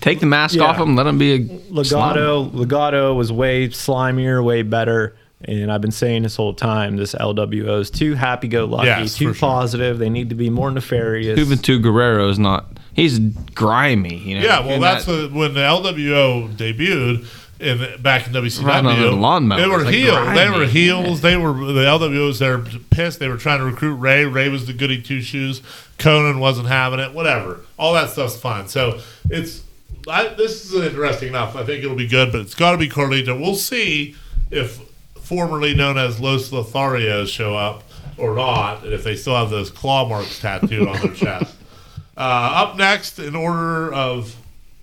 Take the mask Yeah. off him. Let him be a slime. Legado Legado was way slimier, way better. And I've been saying this whole time, this LWO is too happy-go-lucky, Yes, too for sure. positive. They need to be more nefarious. Juventud Guerrera is not. He's grimy. You know. Yeah, well, And that's that- the, when the LWO debuted in back in WCW. Riding on the lawnmower. They were like heels. they were heels. They were the LWO was there pissed. They were trying to recruit Ray. Ray was the goody two shoes. Konnan wasn't having it. Whatever. All that stuff's fine. So it's I, this is interesting enough. I think it'll be good, but it's got to be Carlito. We'll see if formerly known as Los Lotharios show up or not, and if they still have those claw marks tattooed on their chest. Uh, up next, in order of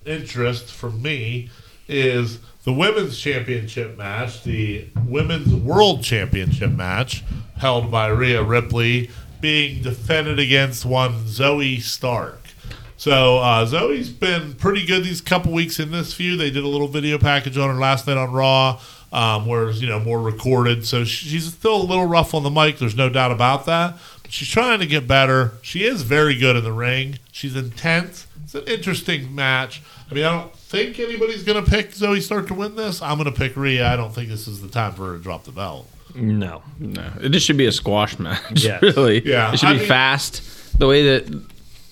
interest for me, is the women's championship match, the women's world championship match, held by Rhea Ripley, being defended against one Zoey Stark. So uh, Zoey's been pretty good these couple weeks in this feud. They did a little video package on her last night on Raw, um, where you know more recorded. So she's still a little rough on the mic. There's no doubt about that. But she's trying to get better. She is very good in the ring. She's intense. It's an interesting match. I mean, I don't think anybody's going to pick Zoey Stark to win this. I'm going to pick Rhea. I don't think this is the time for her to drop the belt. no, No, This should be a squash match. Yes. Really. Yeah, It should I be mean- fast. The way that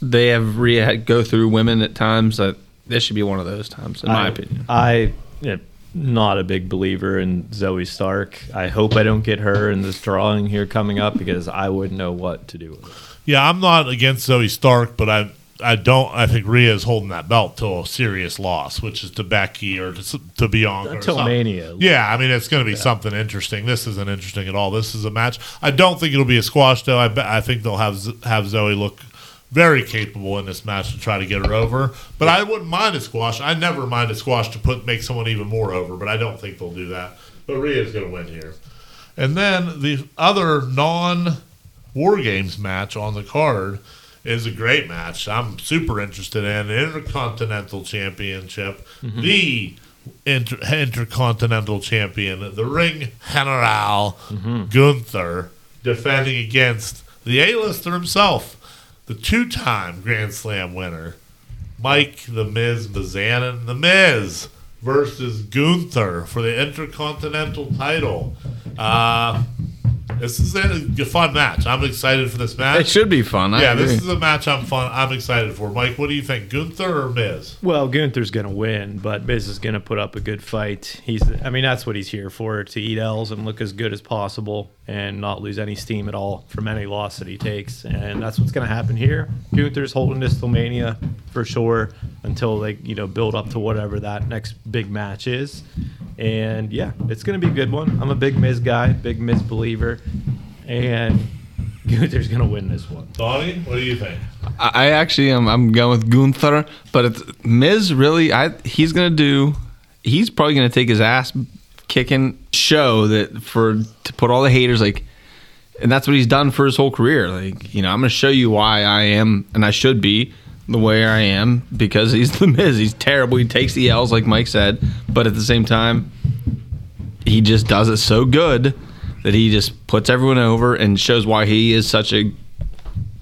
they have Rhea go through women at times, that this should be one of those times, in my opinion. I yeah, not a big believer in Zoey Stark. I hope I don't get her in this drawing here coming up because I wouldn't know what to do with it. Yeah, I'm not against Zoey Stark, but I I don't. I think Rhea is holding that belt till a serious loss, which is to Becky or to, to Bianca. Until. Mania. Yeah, I mean it's going to be something interesting. This isn't interesting at all. This is a match. I don't think it'll be a squash though. I I think they'll have have Zoey look very capable in this match to try to get her over. But I wouldn't mind a squash. I never mind a squash to put make someone even more over. But I don't think they'll do that. But Rhea's going to win here. And then the other non War Games match on the card is a great match. I'm super interested in the Intercontinental Championship, mm-hmm. the inter- Intercontinental Champion, the Ring General mm-hmm. Gunther, defending against the A-lister himself, the two-time Grand Slam winner, Mike the Miz Mizanin, the Miz versus Gunther for the Intercontinental title. Uh, This is a, a fun match. I'm excited for this match. It should be fun. I yeah, agree. this is a match I'm fun. I'm excited for. Mike, what do you think, Gunther or Miz? Well, Gunther's going to win, but Miz is going to put up a good fight. He's, I mean, that's what he's here for to eat L's and look as good as possible and not lose any steam at all from any loss that he takes. And that's what's going to happen here. Gunther's holding this till Mania for sure until they, you know, build up to whatever that next big match is. And yeah, it's going to be a good one. I'm a big Miz guy, big Miz believer, and Gunther's going to win this one. Donnie, what do you think? I actually am. I'm going with Gunther, but it's Miz. Really, I he's gonna do. He's probably gonna take his ass kicking show that for to put all the haters like, and that's what he's done for his whole career. Like you know, I'm gonna show you why I am and I should be the way I am because he's the Miz. He's terrible. He takes the L's like Mike said, but at the same time, he just does it so good that he just puts everyone over and shows why he is such a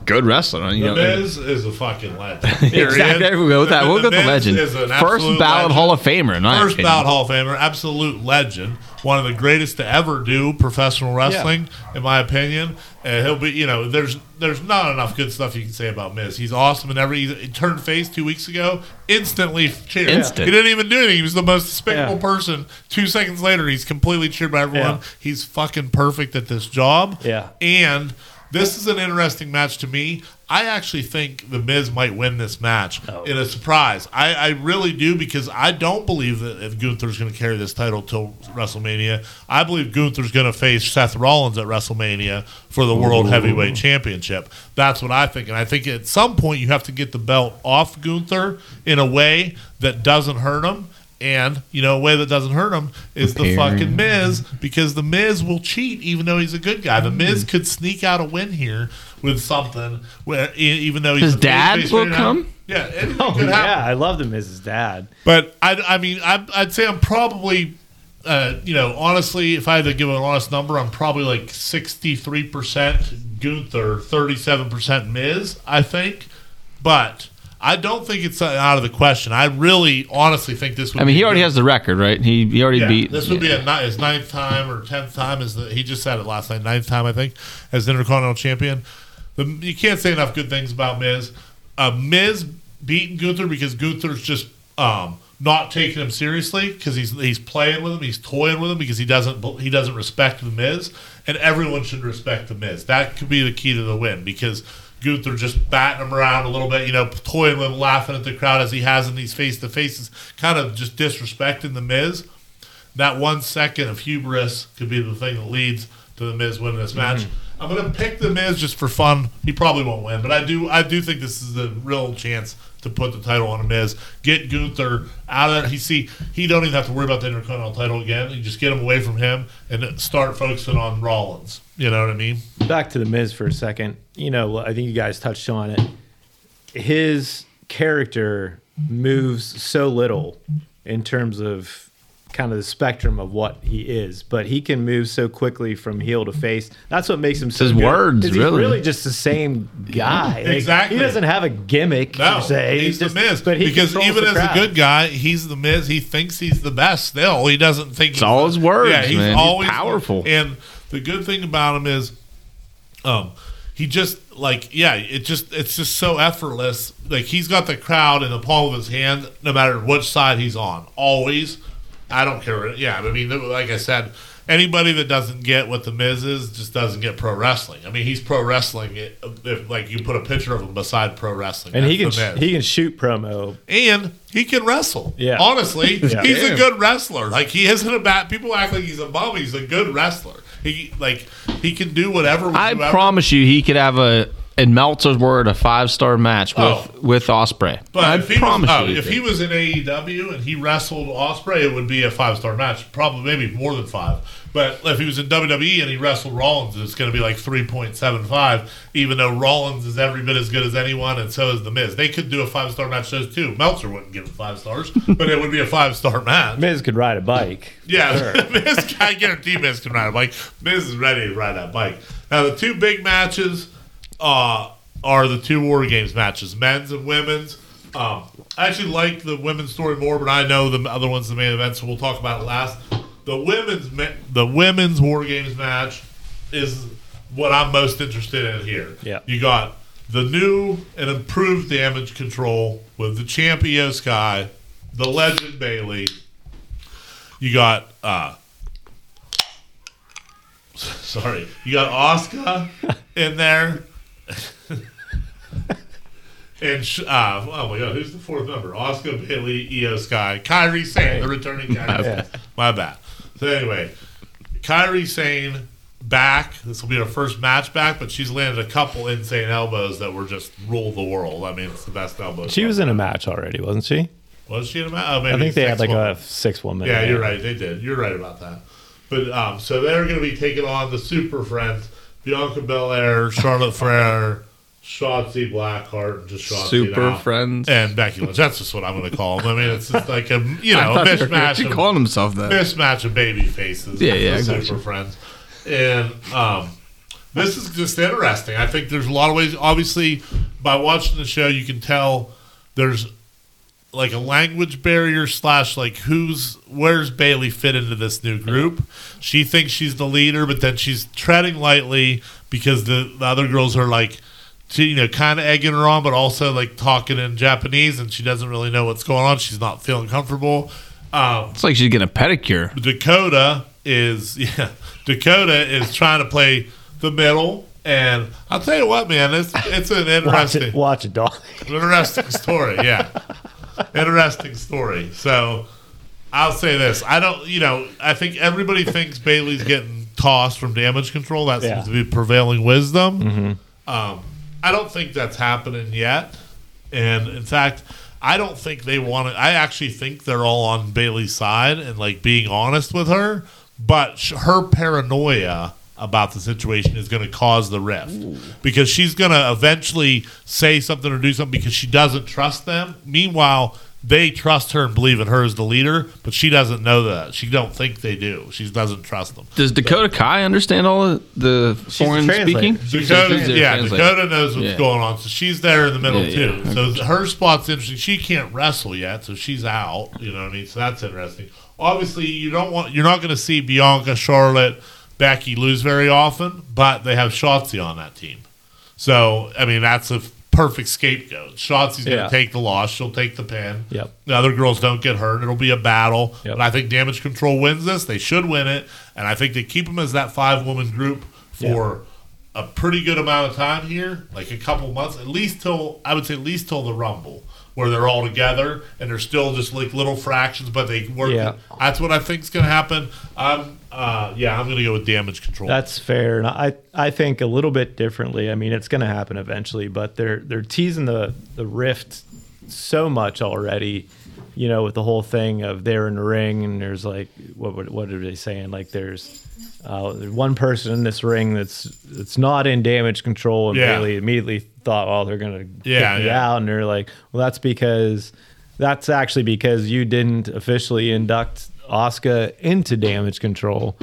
good wrestler. You The know, Miz is a fucking legend. Exactly. We'll go with that. The- We'll go with the legend. is an First absolute ballot legend. Hall of Famer, in my First opinion. ballot Hall of Famer, absolute legend, one of the greatest to ever do professional wrestling, in my opinion. And he'll be, you know, there's there's not enough good stuff you can say about Miz. He's awesome and every he turned face two weeks ago, instantly cheered. Instant. He didn't even do anything. He was the most despicable Yeah. person. Two seconds later, he's completely cheered by everyone. Yeah. He's fucking perfect at this job. Yeah. And this is an interesting match to me. I actually think The Miz might win this match Oh. in a surprise. I, I really do because I don't believe that if Gunther's going to carry this title till WrestleMania. I believe Gunther's going to face Seth Rollins at WrestleMania for the World Heavyweight Championship. That's what I think. And I think at some point you have to get the belt off Gunther in a way that doesn't hurt him. And, you know, a way that doesn't hurt him is the Preparing. fucking Miz because the Miz will cheat even though he's a good guy. The Miz Mm. could sneak out a win here with something where e- even though he's His a dad babyface will right now- come? Yeah, anything Oh, could yeah. I love him as his dad. But I, I mean, I'd, I'd say I'm probably, uh, you know, honestly, if I had to give an honest number, I'm probably like 63% Gunther, 37% Miz, I think. But I don't think it's out of the question. I really, honestly think this would I mean, he already good. has the record, right? He he already Yeah, beat. this would be a, his ninth time or tenth time. Is the, he just said it last night? Ninth time, I think, as Intercontinental Champion. The, you can't say enough good things about Miz. Uh, Miz beating Gunther because Gunther's just um, not taking him seriously because he's he's playing with him, he's toying with him because he doesn't he doesn't respect the Miz, and everyone should respect the Miz. That could be the key to the win because. Gunther just batting him around a little bit, you know, toying with him, laughing at the crowd as he has in these face to faces, kind of just disrespecting the Miz that one second of hubris could be the thing that leads to the Miz winning this match. Mm-hmm. I'm gonna pick the Miz just for fun. He probably won't win, but I do I do think this is a real chance to put the title on a Miz. Get Gunther out of there. He see he don't even have to worry about the Intercontinental title again. You just get him away from him and start focusing on Rollins. You know what I mean? Back to the Miz for a second. You know, I think you guys touched on it. His character moves so little in terms of kind of the spectrum of what he is, but he can move so quickly from heel to face. That's what makes him so his good, words, 'cause he's really. really just the same guy. Like, Exactly. He doesn't have a gimmick No, per se. he's just, the Miz. but he because even the as a good guy, he's the Miz. He thinks he's the best. Still, he doesn't think It's all his words, man. He's always powerful. And the good thing about him is, um, he just like yeah, it just it's just so effortless. Like he's got the crowd in the palm of his hand, no matter which side he's on. Always, I don't care. Yeah, I mean, like I said. Anybody that doesn't get what the Miz is just doesn't get pro wrestling. I mean, he's pro wrestling. It, if like you put a picture of him beside pro wrestling, and he can that's he can shoot promo. and he can wrestle. Yeah. honestly, Yeah. he's a good wrestler. Like he isn't a bad. People act like he's a bum. He's a good wrestler. He like he can do whatever. with I whoever. promise you, he could have a, in Meltzer's word, a five star match oh. with Oh. with Ospreay. But I if he promise was, oh, you, if he was in AEW and he wrestled Ospreay, it would be a five star match. Probably maybe more than five. But if he was in WWE and he wrestled Rollins, it's going to be like three point seven five. Even though Rollins is every bit as good as anyone, and so is the Miz. They could do a five star match those too. Meltzer wouldn't give it five stars, but it would be a five star match. Miz could ride a bike. Yeah, sure. Miz, I guarantee Miz can ride a bike. Miz is ready to ride that bike. Now, the two big matches uh, are the two War Games matches, men's and women's. Um, I actually like the women's story more, but I know the other one's the main event, so we'll talk about it last. The women's the women's War Games match is what I'm most interested in here. Yeah. You got the new and improved damage control with the champ Iyo Sky, the legend Bayley. You got uh sorry, you got Oscar in there. and sh- uh, oh my god, who's the fourth member? Oscar Bayley, Iyo Sky, Kairi Sane, the returning Kairi. bad. My bad. So anyway, Kairi Sane back. This will be her first match back, but she's landed a couple insane elbows that were just rule the world. I mean, it's the best elbows. She was in a match already, wasn't she? Was she in a match? Oh, maybe I think they had like women. a six one woman. Yeah, you're right. They did. You're right about that. But um, so they're going to be taking on the Super Friends: Bianca Belair, Charlotte Flair, Shotzi Blackheart, and just Shotzi Super now. friends. and Becky Lynch. That's just what I'm going to call them. I mean, it's just like a you know thought they were mishmash actually of calling himself that. mismatch of baby faces. Yeah, yeah, the I got Super. Friends, and um, this is just interesting. I think there's a lot of ways. Obviously, by watching the show, you can tell there's like a language barrier slash like who's where's Bayley fit into this new group. She thinks she's the leader, but then she's treading lightly because the, the other girls are like she, you know, kind of egging her on, but also like talking in Japanese, and she doesn't really know what's going on. She's not feeling comfortable. Um, It's like she's getting a pedicure. Dakota is yeah, Dakota is trying to play the middle, and I'll tell you what, man, it's it's an interesting Watch it, watch it, dog. interesting story. Yeah, interesting story. So I'll say this: I don't, you know, I think everybody thinks Bayley's getting tossed from damage control. That Yeah. seems to be prevailing wisdom. Um, I don't think that's happening yet, and in fact. I don't think they want to. I actually think they're all on Bayley's side and like being honest with her, but sh- her paranoia about the situation is going to cause the rift because she's going to eventually say something or do something because she doesn't trust them. Meanwhile, they trust her and believe in her as the leader, but she doesn't know that. She don't think they do. She doesn't trust them. Does Dakota Kai understand all the foreign translator. speaking? Dakota, She's yeah. Dakota knows what's Yeah. going on, so she's there in the middle Yeah, too. yeah. So her spot's interesting. She can't wrestle yet, so she's out. You know what I mean? So that's interesting. Obviously, you don't want you're not going to see Bianca, Charlotte, Becky lose very often, but they have Shotzi on that team. So I mean, that's a perfect scapegoat. Shotzi's going to Yeah. take the loss. She'll take the pin. Yep. The other girls don't get hurt. It'll be a battle. Yep. But I think Damage Control wins this. They should win it. And I think they keep them as that five woman group for a pretty good amount of time here, like a couple months, at least till, I would say, at least till the Rumble, where they're all together and they're still just like little fractions, but they work. Yeah. That's what I think is going to happen. Um, uh, yeah, I'm going to go with Damage Control. That's fair, and I I think a little bit differently. I mean, it's going to happen eventually, but they're they're teasing the the rift so much already. You know, with the whole thing of they're in the ring, and there's like what what, what are they saying? Like there's. Uh, one person in this ring that's that's not in damage control, and Yeah. Bayley immediately thought, well, they're gonna Yeah, kick me yeah. out," and they're like, "Well, that's because that's actually because you didn't officially induct Oscar into damage control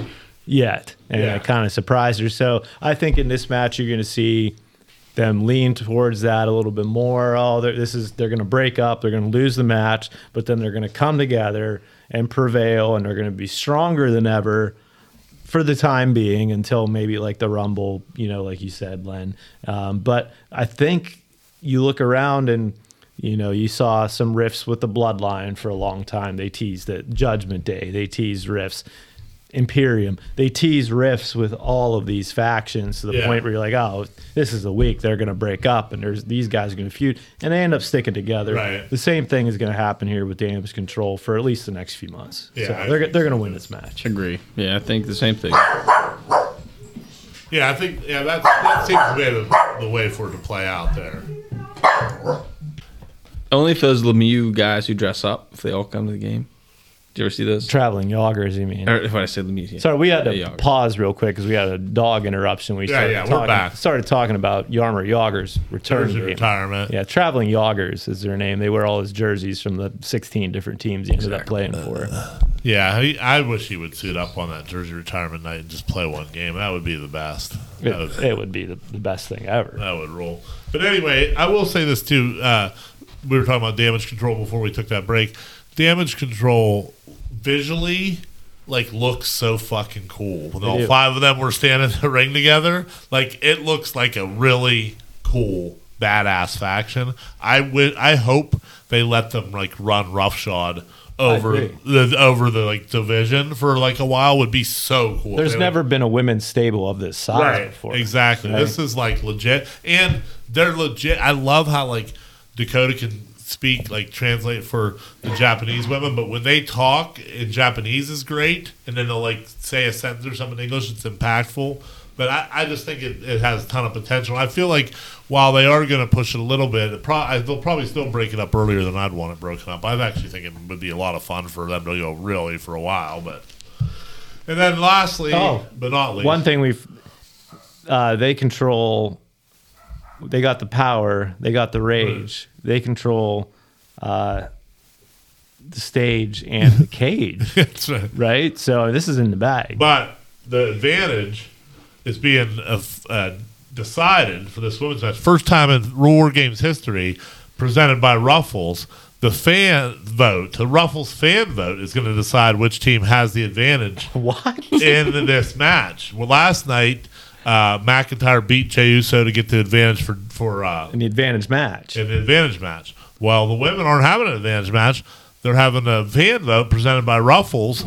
yet, and Yeah. it kind of surprised her. So I think in this match you're going to see them lean towards that a little bit more. Oh, this is they're going to break up, they're going to lose the match, but then they're going to come together and prevail, and they're going to be stronger than ever for the time being until maybe like the Rumble, you know, like you said, Len. Um, but I think you look around and you know you saw some riffs with the Bloodline for a long time. They teased it. Judgment Day. They teased riffs. Imperium. They tease riffs with all of these factions to the Yeah. point where you're like, oh, this is the week they're going to break up, and there's these guys are going to feud, and they end up sticking together. Right. The same thing is going to happen here with Damage Control for at least the next few months. Yeah, so I they're they're going to win this match. Agree. Yeah, I think the same thing. yeah, I think yeah that that seems to be the, the way for it to play out there. Only if those Lemieux guys who dress up, if they all come to the game. Did you ever see those? Traveling joggers, you mean? Or if I said Lemieux, yeah. Sorry, we had to Yeah, pause real quick because we had a dog interruption. We Yeah, started yeah, we're talking, back. started talking about Jaromir Jagr's return game. retirement. Yeah, Traveling Jagrs is their name. They wear all his jerseys from the 16 different teams he ended up playing for. Yeah, he, I wish he would suit up on that Jersey retirement night and just play one game. That would be the best. That would, It, it would be the, the best thing ever. that would roll. But anyway, I will say this too. Uh, we were talking about damage control before we took that break. Damage control visually like looks so fucking cool. When all do. five of them were standing in the ring together, like it looks like a really cool, badass faction. I would, I hope they let them like run roughshod over the over the like division for like a while. Would be so cool. There's never been a women's stable of this size right before. exactly. Right. This is like legit, and they're legit. I love how like Dakota can speak like translate for the Japanese women, but when they talk in Japanese is great, and then they'll like say a sentence or something in English, it's impactful. But I, I just think it, it has a ton of potential. I feel like while they are going to push it a little bit, it pro- I- they'll probably still break it up earlier than I'd want it broken up. I actually think it would be a lot of fun for them to go really for a while. But and then lastly, Oh, but not least, One thing we've uh, they control. They got the power. They got the rage. They control uh, the stage and the cage. That's right. right. So this is in the bag. But the advantage is being uh, uh, decided for this women's match. First time in War Games history, presented by Ruffles. The fan vote, the Ruffles fan vote, is going to decide which team has the advantage what? in this match. Well, last night, uh, McIntyre beat Jey Uso to get the advantage for for uh, In the advantage match. an advantage match. Well, the women aren't having an advantage match. They're having a fan vote presented by Ruffles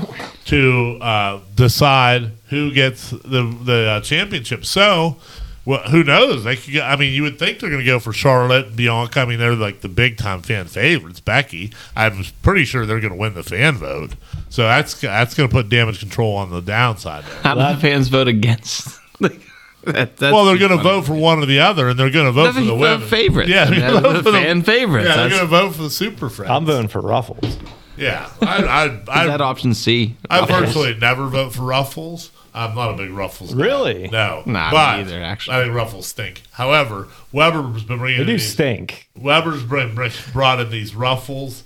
to uh, decide who gets the the uh, championship. So, well, who knows? They could. I mean, you would think they're going to go for Charlotte and Bianca. I mean, they're like the big time fan favorites. Becky, I'm pretty sure they're going to win the fan vote. So that's that's going to put damage control on the downside. There. How do the fans vote against? that, that's Well, they're going to vote for one or the other, and they're going to vote for the the women favorites. Yeah, they're Yeah, gonna vote the for the- fan favorites. Yeah, they're going to vote for the super friends. I'm voting for Ruffles. Yeah, I, I, Is that I, option C? I Ruffles. personally never vote for Ruffles. I'm not a big Ruffles. guy. Really? No. Nah, me but either, actually. I think Ruffles stink. However, Weber's been bringing They in do these, stink. Weber's bring, bring, brought in these Ruffles,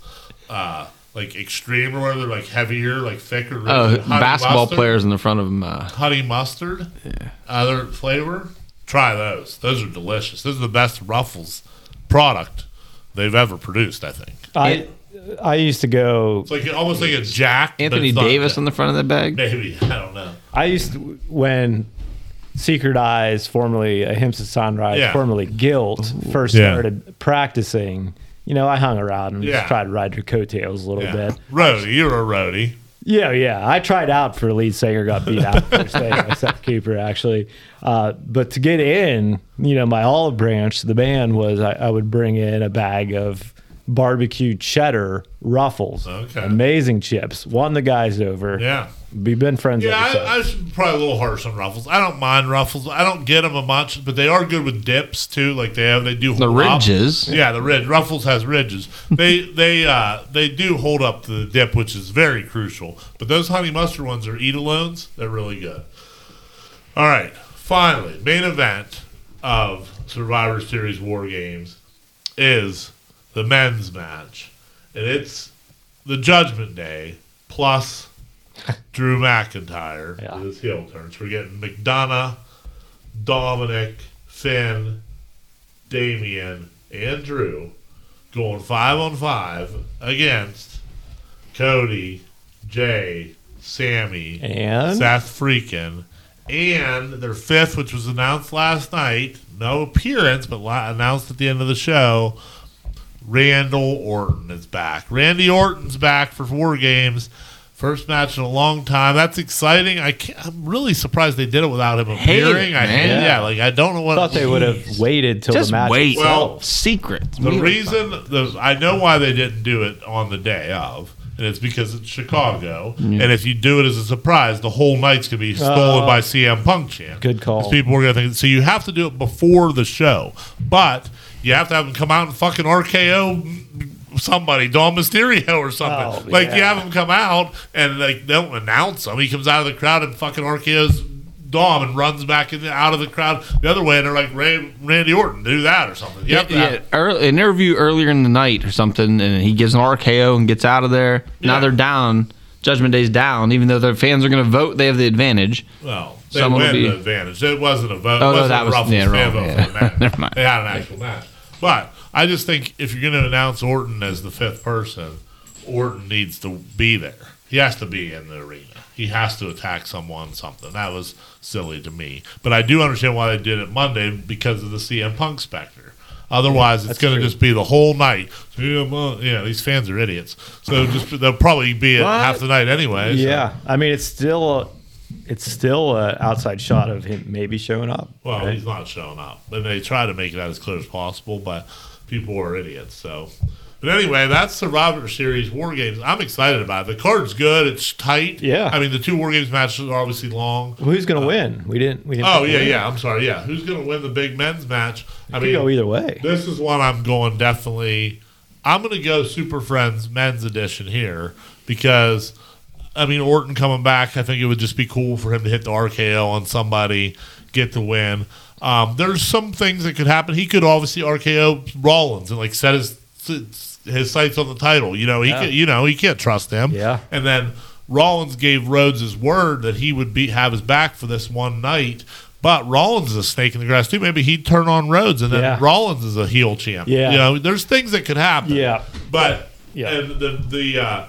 uh, like extreme or whatever, like heavier, like thicker. Oh, honey basketball mustard. players in the front of them. Uh, honey mustard, yeah. other flavor. Try those. Those are delicious. Those are the best Ruffles product they've ever produced. I think I I used to go. it's like almost like a Jack. Anthony Davis Jack. in the front of that bag. Maybe I don't know. I used to when Secret Eyes, formerly Ahimsa Sunrise, Yeah. formerly Guilt, first Yeah. started practicing. You know, I hung around and Yeah. just tried to ride your coattails a little Yeah. bit. Roadie, you're a roadie. Yeah, yeah. I tried out for lead singer, got beat out first day by Seth Cooper, actually. Uh, but to get in, you know, my olive branch, the band was I, I would bring in a bag of barbecue cheddar ruffles. Okay. Amazing chips. Won the guys over. Yeah. We've been friends Yeah. I, I should probably a little harsh on Ruffles. I don't mind Ruffles. I don't get them a much, but they are good with dips too. Like they have, they do The hold up. ridges. Yeah, the ridge. Ruffles has ridges. They they uh they do hold up to the dip, which is very crucial. But those honey mustard ones are eat alones. They're really good. All right, finally, main event of Survivor Series War Games is the men's match, and it's the Judgment Day plus Drew McIntyre Yeah. with his heel turns. We're getting McDonagh, Dominic, Finn, Damien, and Drew going five on five against Cody, Jey, Sammy, and Seth Freakin, and their fifth, which was announced last night, no appearance, but la- announced at the end of the show. Randall Orton is back. Randy Orton's back for four games. First match in a long time. That's exciting. I can't, I'm really surprised they did it without him Hate it, appearing. I hate, man. yeah, like I don't know what. I thought they would have waited till Just the match wait. Well. Secret. The reason the I know why they didn't do it on the day of, and it's because it's Chicago. And if you do it as a surprise, the whole night's gonna be stolen Uh, by CM Punk champ. good call. People are gonna think so. You have to do it before the show, but you have to have them come out and fucking RKO somebody, Dom Mysterio or something. Oh, like you have him come out and like they don't announce him. He comes out of the crowd and fucking RKO's. Dom and runs back in, out of the crowd the other way, and they're like, Ray, Randy Orton, do that or something. You Yeah, have yeah. Early, an interview earlier in the night or something, and he gives an RKO and gets out of there. Now they're down. Judgment Day's down, even though their fans are going to vote. They have the advantage. Well, they Someone win be- the advantage. It wasn't a vote. Oh, it no, wasn't that a was- Ruffles yeah, fan wrong, vote yeah. for the match. Never mind. They had an actual match. But I just think if you're going to announce Orton as the fifth person, Orton needs to be there. He has to be in the arena. He has to attack someone, something. That was silly to me. But I do understand why they did it Monday because of the CM Punk specter. Otherwise, it's going to just be the whole night. Yeah, these fans are idiots. So just they'll probably be at half the night anyway. so- Yeah, I mean it's still a, it's still an outside shot of him maybe showing up. Well, right? he's not showing up, and they try to make it as clear as possible, but people are idiots. So, but anyway, that's the Survivor Series War Games. I'm excited about it. The card's good. It's tight. Yeah. I mean, the two War Games matches are obviously long. Well, Who's going to uh, win? We didn't. We didn't. Oh yeah, yeah. I'm sorry. Yeah, who's going to win the big men's match? I Could mean, go either way. this is one I'm going definitely. I'm going to go Super Friends Men's Edition here because, I mean, Orton coming back. I think it would just be cool for him to hit the RKO on somebody, get the win. Um, there's some things that could happen. He could obviously RKO Rollins and like set his his sights on the title. You know, he could, you know he can't trust him. Yeah. And then Rollins gave Rhodes his word that he would be have his back for this one night. But Rollins is a snake in the grass too. Maybe he'd turn on Rhodes, and then Yeah. Rollins is a heel champ. Yeah. you know, there's things that could happen. Yeah. but Yeah. and the the uh,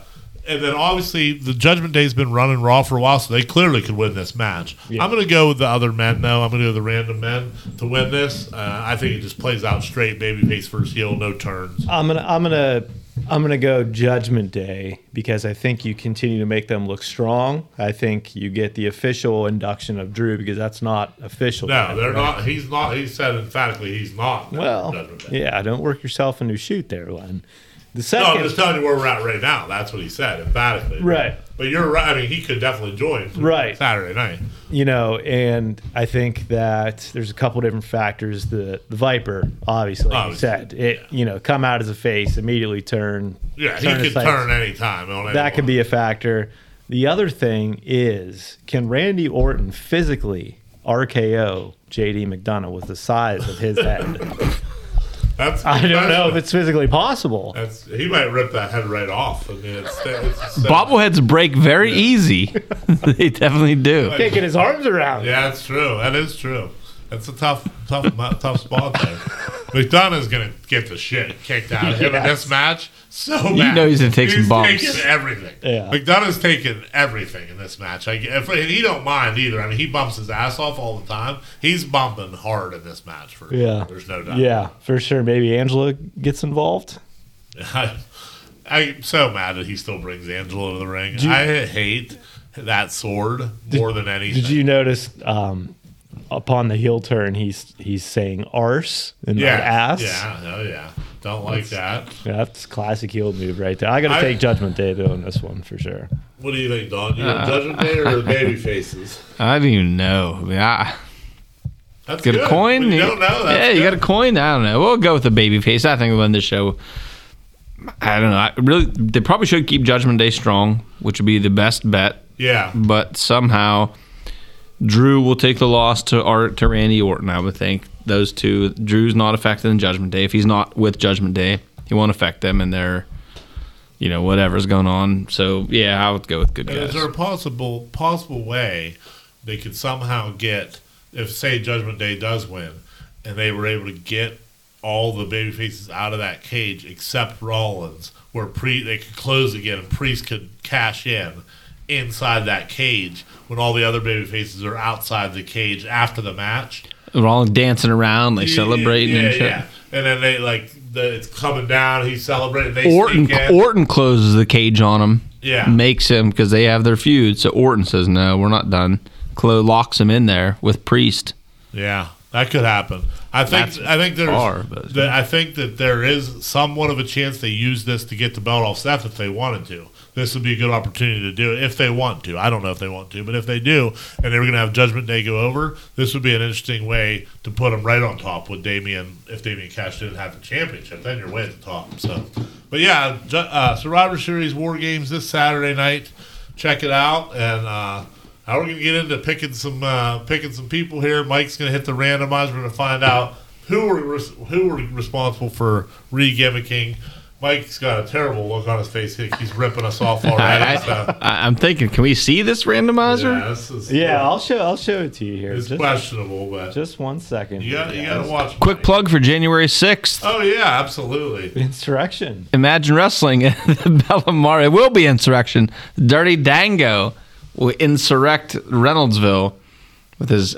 and then obviously the Judgment Day's been running Raw for a while, so they clearly could win this match. Yeah. I'm going to go with the other men. though. I'm going to go with the random men to win this. Uh, I think it just plays out straight, babyface versus heel, no turns. I'm gonna. I'm gonna. I'm gonna go Judgment Day because I think you continue to make them look strong. I think you get the official induction of Drew because that's not official. No, yet, they're right? not. He's not. He said emphatically he's not. Well, Judgment Day. yeah. Don't work yourself into a shoot there, Len. The No, I'm just telling you where we're at right now. That's what he said emphatically. Right. But you're right. I mean, he could definitely join. for Right. Saturday night. you know, and I think that there's a couple different factors. The the Viper, obviously, Obviously, said, it you know come out as a face, immediately turn. Yeah, he could sights. turn any time. on That could be a factor. The other thing is, can Randy Orton physically RKO JD McDonagh with the size of his head? That's. I don't know if it's physically possible. That's he might rip that head right off. I mean, it's, it's Bobbleheads break very easy. they definitely do. Can't get his arms around. Yeah, that's true. That is true. That's a tough, tough, tough spot there. McDonagh's gonna get the shit kicked out of him in this match. So mad. know he's gonna take some bumps. Taking everything. Yeah. McDonagh's taking everything in this match. I, if, and he don't mind either. I mean, he bumps his ass off all the time. He's bumping hard in this match. For Yeah. there's no doubt. Yeah, for sure. Maybe Angela gets involved. I, I'm so mad that he still brings Angela to the ring. you- I hate that sword more than anything. Did you notice um, upon the heel turn, he's he's saying arse and Yeah. not ass? Yeah. Oh yeah. Don't like that. Yeah, that's classic heel move right there. I got to I- take Judgment Day though on this one for sure. What do you think, Don? You Uh, Judgment Day or the baby faces? I don't even know. I mean, I, That's get good. a coin. You You- don't know. That's yeah, you good. got a coin. I don't know. We'll go with the baby face. I think we'll win this show. I don't know. I really, they probably should keep Judgment Day strong, which would be the best bet. Yeah. But somehow, Drew will take the loss to Art to Randy Orton. I would think those two. Drew's not affected in Judgment Day. If he's not with Judgment Day, he won't affect them in their, you know, whatever's going on. So yeah, I would go with good And guys. is there a possible possible way they could somehow get if say Judgment Day does win and they were able to get all the baby faces out of that cage except Rollins, where pre they could close again and Priest could cash in inside that cage when all the other baby faces are outside the cage after the match. They're all dancing around, like celebrating yeah, and shit. yeah. And then they like the, it's coming down. He's celebrating. They Orton. Orton closes the cage on him. Yeah. Makes him because they have their feud. So Orton says, "No, we're not done." Chloe locks him in there with Priest. Yeah, that could happen. I think. That's I think there's. far, but- that- I think that there is somewhat of a chance they use this to get the belt off Seth if they wanted to. This would be a good opportunity to do it if they want to. I don't know if they want to, but if they do, and they were going to have Judgment Day go over, this would be an interesting way to put them right on top with Damian. If Damian Cash didn't have the championship, then you're way at the top. So, but yeah, uh, Survivor Series War Games this Saturday night. Check it out, and uh, now we're going to get into picking some uh, picking some people here. Mike's going to hit the randomizer to find out who were res- who were responsible for re-gimmicking Mike's got a terrible look on his face. He's ripping us off already. I, so, I, I'm thinking, can we see this randomizer? yeah, this is, Yeah, I'll show I'll show it to you here. it's Just, questionable, but just one second. you got you got to watch. Quick Mike. plug for January 6th. Oh yeah, absolutely. Insurrection. Imagine Wrestling at the Bellamar. It will be insurrection. Dirty Dango will insurrect Reynoldsville with his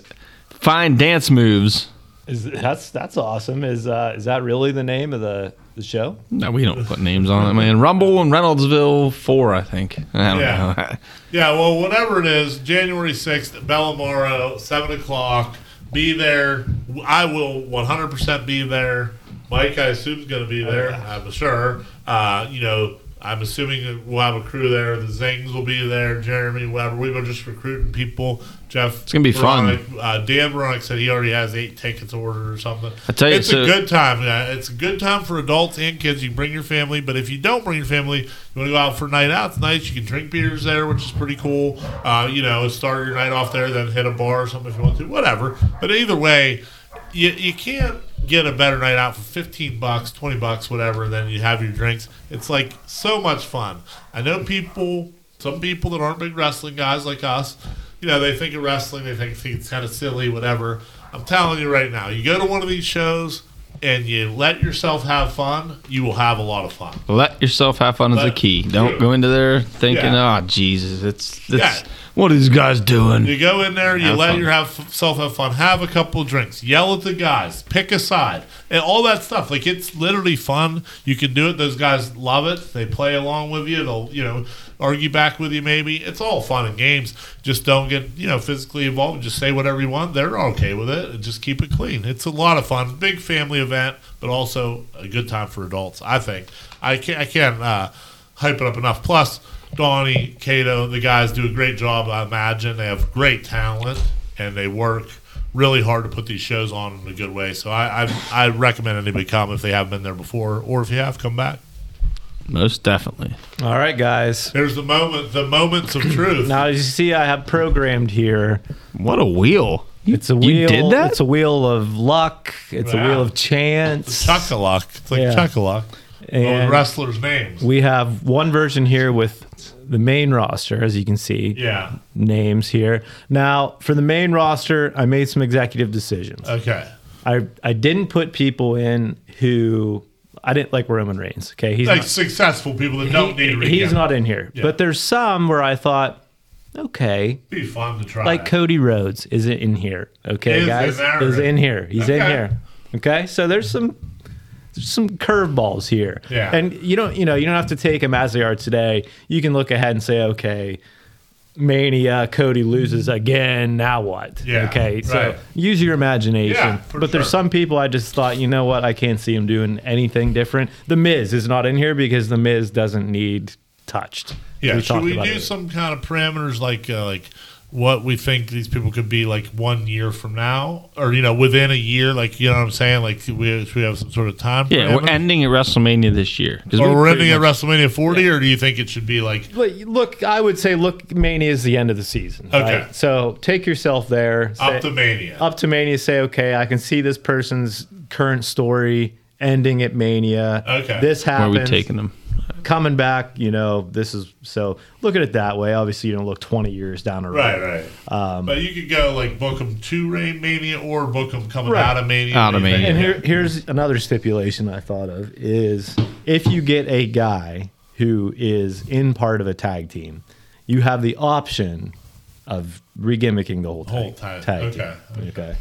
fine dance moves. Is that's that's awesome. Is uh is that really the name of the the show? No, we don't put names on it, man. Rumble in Reynoldsville 4, I think. I don't Yeah. know. Yeah, well, whatever it is, January 6th, Bellamaro, 7 o'clock. Be there. I will 100% be there. Mike, I assume, is going to be there. I'm sure. Uh, you know, I'm assuming we'll have a crew there. The Zings will be there. Jeremy, whatever. We were just recruiting people. Jeff. It's gonna be fun. Uh, Dan Veronic said he already has eight tickets ordered or something. I tell you, it's so- a good time. Yeah, it's a good time for adults and kids. You can bring your family, but if you don't bring your family, you want to go out for a night out. It's nice. You can drink beers there, which is pretty cool. Uh, you know, start your night off there, then hit a bar or something if you want to. Whatever. But either way, you you can't get a better night out for 15 bucks, 20 bucks, whatever, then you have your drinks. It's like so much fun. I know people, some people that aren't big wrestling guys like us, you know, they think of wrestling, they think, think it's kind of silly, whatever. I'm telling you right now, you go to one of these shows and you let yourself have fun, you will have a lot of fun. Let yourself have fun is the key. Don't go into there thinking, Yeah. oh, Jesus, it's, it's Yeah. what are these guys doing? You go in there, you Have let fun. yourself have fun, have a couple of drinks, yell at the guys, pick a side, and all that stuff. Like it's literally fun. You can do it. Those guys love it. They play along with you. They'll you know argue back with you. Maybe it's all fun and games. Just don't get you know physically involved. Just say whatever you want. They're okay with it, and just keep it clean. It's a lot of fun. Big family event, but also a good time for adults. I think. I can't. I can't uh, hype it up enough. Plus. Donnie, Cato, the guys do a great job. I imagine they have great talent and they work really hard to put these shows on in a good way. So I I, I recommend anybody come if they haven't been there before, or if you have, come back. Most definitely. All right, guys. There's the moment, the moments of truth. Now as you see, I have programmed here. What a wheel. It's a wheel. You did that? It's a wheel of luck. It's a Wow. wheel of chance. Chuck-a-luck. It's like Yeah. Chuck-a-luck. And wrestlers' names. we have one version here with the main roster, as you can see. yeah. Names here. Now, for the main roster, I made some executive decisions. Okay. I I didn't put people in who I didn't like Roman Reigns. Okay, he's Like not, successful people that don't he- need to he's not in here. Yeah. But there's some where I thought, okay, Be fun to try. like Cody Rhodes is in here. Okay, Is guys, is in here. He's in here. Okay, so there's some there's some curveballs here. Yeah. and you don't you know you don't have to take them as they are today. You can look ahead and say, okay. Mania, Cody loses again. Now what? Yeah, Okay. So right. use your imagination. Yeah, but there's some people I just thought, you know what? I can't see him doing anything different. The Miz is not in here because the Miz doesn't need touched. Yeah, should we do it. some kind of parameters like uh, like what we think these people could be like one year from now, or you know within a year? Like you know what I'm saying? Like we we have some sort of time? yeah, we're ending at WrestleMania this year. Or we we're pretty ending at WrestleMania 40, or do you think it should be like Look, look, I would say look, Mania is the end of the season. Okay. right? So take yourself there. up say- to Mania? up to Mania. Say, okay, I can see this person's current story ending at Mania. Okay. This Where are happens. we taking them? Coming back, you know, this is so look at it that way. Obviously, you don't look 20 years down the road. Right, right. Um, but you could go like book them to Rain Mania or book them coming Right. out of Mania. Out of What do you Mania. And here, here's another stipulation I thought of is if you get a guy who is in part of a tag team, you have the option of regimmicking the whole tag, Whole tag, tag okay, team. Okay.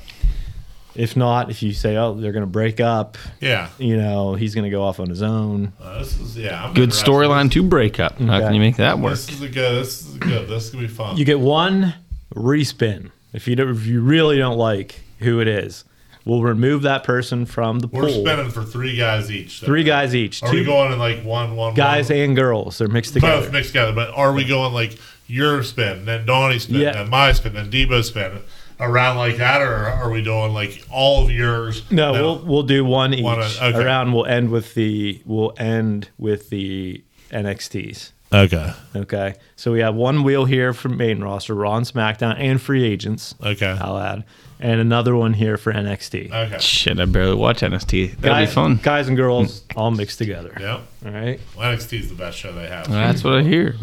If not, if you say, oh, they're going to break up, Yeah. you know, he's going to go off on his own. Uh, this is yeah. I'm Good storyline to break up. How can you make that work? This is a good. This is a good. This is gonna be fun. You get one respin. If you don't, if you really don't like who it is, we'll remove that person from the We're pool. spending for three guys each. then. Three guys each, Are we two going in like one, one, guys one? and girls. They're mixed together. both mixed together? But are we going like your spin, then Donnie's spin, Yeah. then my spin, then Debo's spin, around like that, or are we doing like all of yours? No, then- we'll we'll do one each. One, uh, okay. Around we'll end with the we'll end with the NXTs. Okay. Okay. So we have one wheel here for main roster, Raw and SmackDown, and free agents. Okay. I'll add. And another one here for NXT. Okay. Shit, I barely watch NXT. That'll guys, be fun. Guys and girls all mixed together. Yep. All right. Well, NXT is the best show they have. That's what I hear.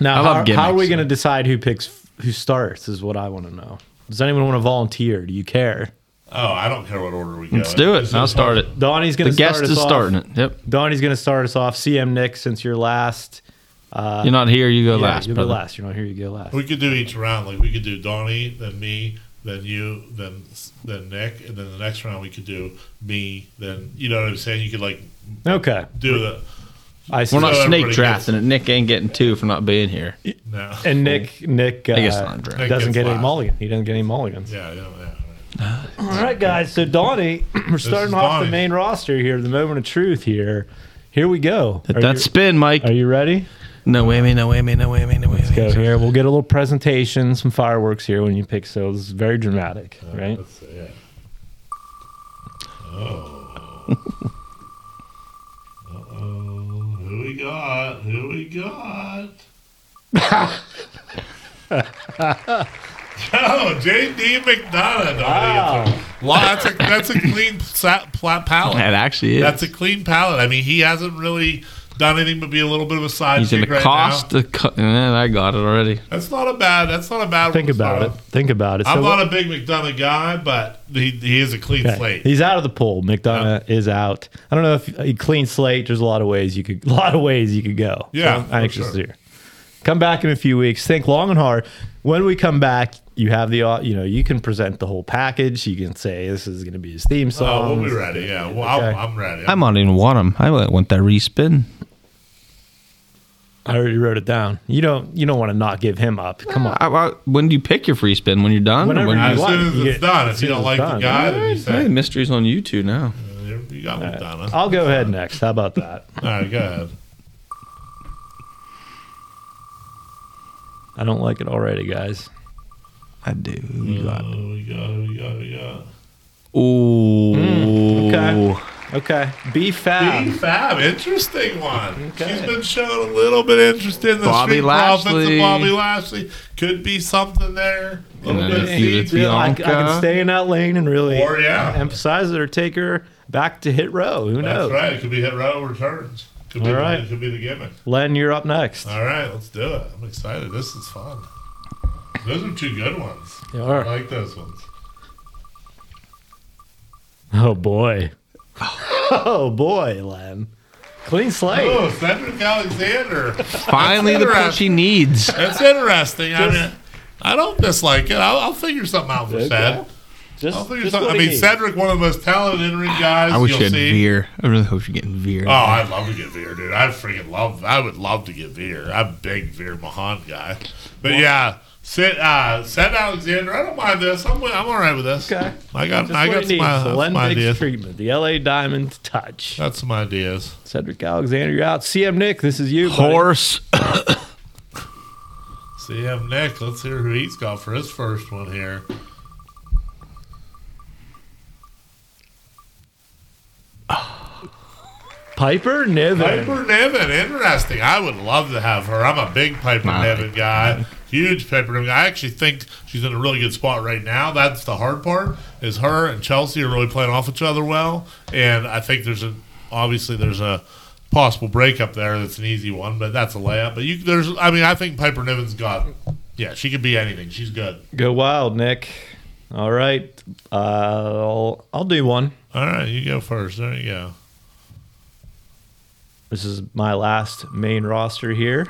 Now, I love how, how are we so- going to decide who picks who starts? Is what I want to know. Does anyone want to volunteer? Do you care? Oh, I don't care what order we go. Let's do it. This I'll start it. Donnie's going The to start guest us is off. starting it. Yep. Donnie's going to start us off. CM Nick, since you're last. Uh, you're not here. You go yeah, last. you'll go brother. last. You're not here. You go last. We could do each round. Like we could do Donnie, then me, then you, then then Nick, and then the next round we could do me. Then you know what I'm saying. You could like Okay. do the I see. We're not So snake everybody drafting it. Nick ain't getting two for not being here. no. And Nick, Nick, uh, I guess not draft. Nick doesn't gets get any last. mulligan. He doesn't get any mulligans. Yeah, yeah, yeah. All right, guys. So Donnie, we're starting is off the main roster here. The moment of truth here. Here we go. Hit Are that you, spin, Mike. are you ready? No whammy, no whammy, no whammy, no whammy. Go here. We'll get a little presentation, some fireworks here when you pick. So this is very dramatic, right? Let's see. Yeah. Oh. Who we got? Who we got? oh, J.D. McDonagh. Wow. Wow. That's a that's a clean sa- pla- palette. That actually is. That's a clean palette. I mean, he hasn't really done anything but be a little bit of a side He's chick gonna right cost now. the. Co- eh, I got it already. That's not a bad. That's not a bad. Think one about it. off. Think about it. I'm So not what- a big McDonagh guy, but he, he is a clean Okay. slate. He's out of the pool. McDonagh is out. I don't know if he clean slate. There's a lot of ways you could, a lot of ways you could go. Yeah, So I'm anxious sure. to hear. Come back in a few weeks. Think long and hard. When we come back, you have the, uh, you know, you can present the whole package. You can say this is going to be his theme Oh, song. we'll be ready. Yeah, well, Okay. I'm, I'm ready. I might even want him. I want that respin. I already wrote it down. You don't, you don't want to not give him up. Come on. I, I, when do you pick your free spin? When you're done? Whenever when you as want. soon as it's get- done. as If you don't like it's the done. guy, then you Hey, say, mysteries on you two now. "Uh, you got McDonagh. I'll go ahead next. How about that? All right, go ahead. I don't like it already, guys. I do. You got Oh, we got, we got, we got. Ooh. Mm, okay. Okay. B Fab. B Fab, interesting one. Okay. She's been showing a little bit interest in the Bobby Street Profits of Lashley. Bobby Lashley. Could be something there. A little bit of a feud seed. with Yeah, I, I can stay in that lane and really Or, yeah. emphasize it or take her back to hit row. Who That's knows? right. It could be hit row returns. Could be, All the- right. It could be the gimmick. Len, you're up next. All right, let's do it. I'm excited. This is fun. Those are two good ones. You I like those ones. Oh boy. Oh boy, Len. Clean slate. Oh, Cedric Alexander. Finally, the That's push he needs. That's interesting. I mean, I don't dislike it. I'll, I'll figure something out for Okay. Ced. Just, I'll figure just something. I what he mean, needs. Cedric, one of the most talented in ring guys I wish you'll you had see. Veer. I really hope you're getting Veer. Oh, I'd love to get Veer, dude. I freaking love. I would love to get Veer. I'm a big Veer Mahaan guy. But yeah, Sid, uh, Ced Alexander. I don't mind this. I'm, I'm all right with this. Okay. I got, Just I got he some, needs. uh, The Len some ideas. treatment. The LA Diamond touch. Got some ideas. Cedric Alexander, you're out. CM Nick, this is you. buddy. Horse. CM Nick. Let's hear who he's got for his first one here. Piper Niven. Piper Niven, interesting. I would love to have her. I'm a big Piper My- Niven guy, huge Piper Niven. guy. I actually think she's in a really good spot right now. That's the hard part. Is her and Chelsea are really playing off each other well, and I think there's a obviously there's a possible breakup there. That's an easy one, but that's a layup. But you there's I mean I think Piper Niven's got yeah she could be anything. She's good. Go wild, Nick. All right. Uh, I'll, I'll do one. All right, you go first. There you go. This is my last main roster here.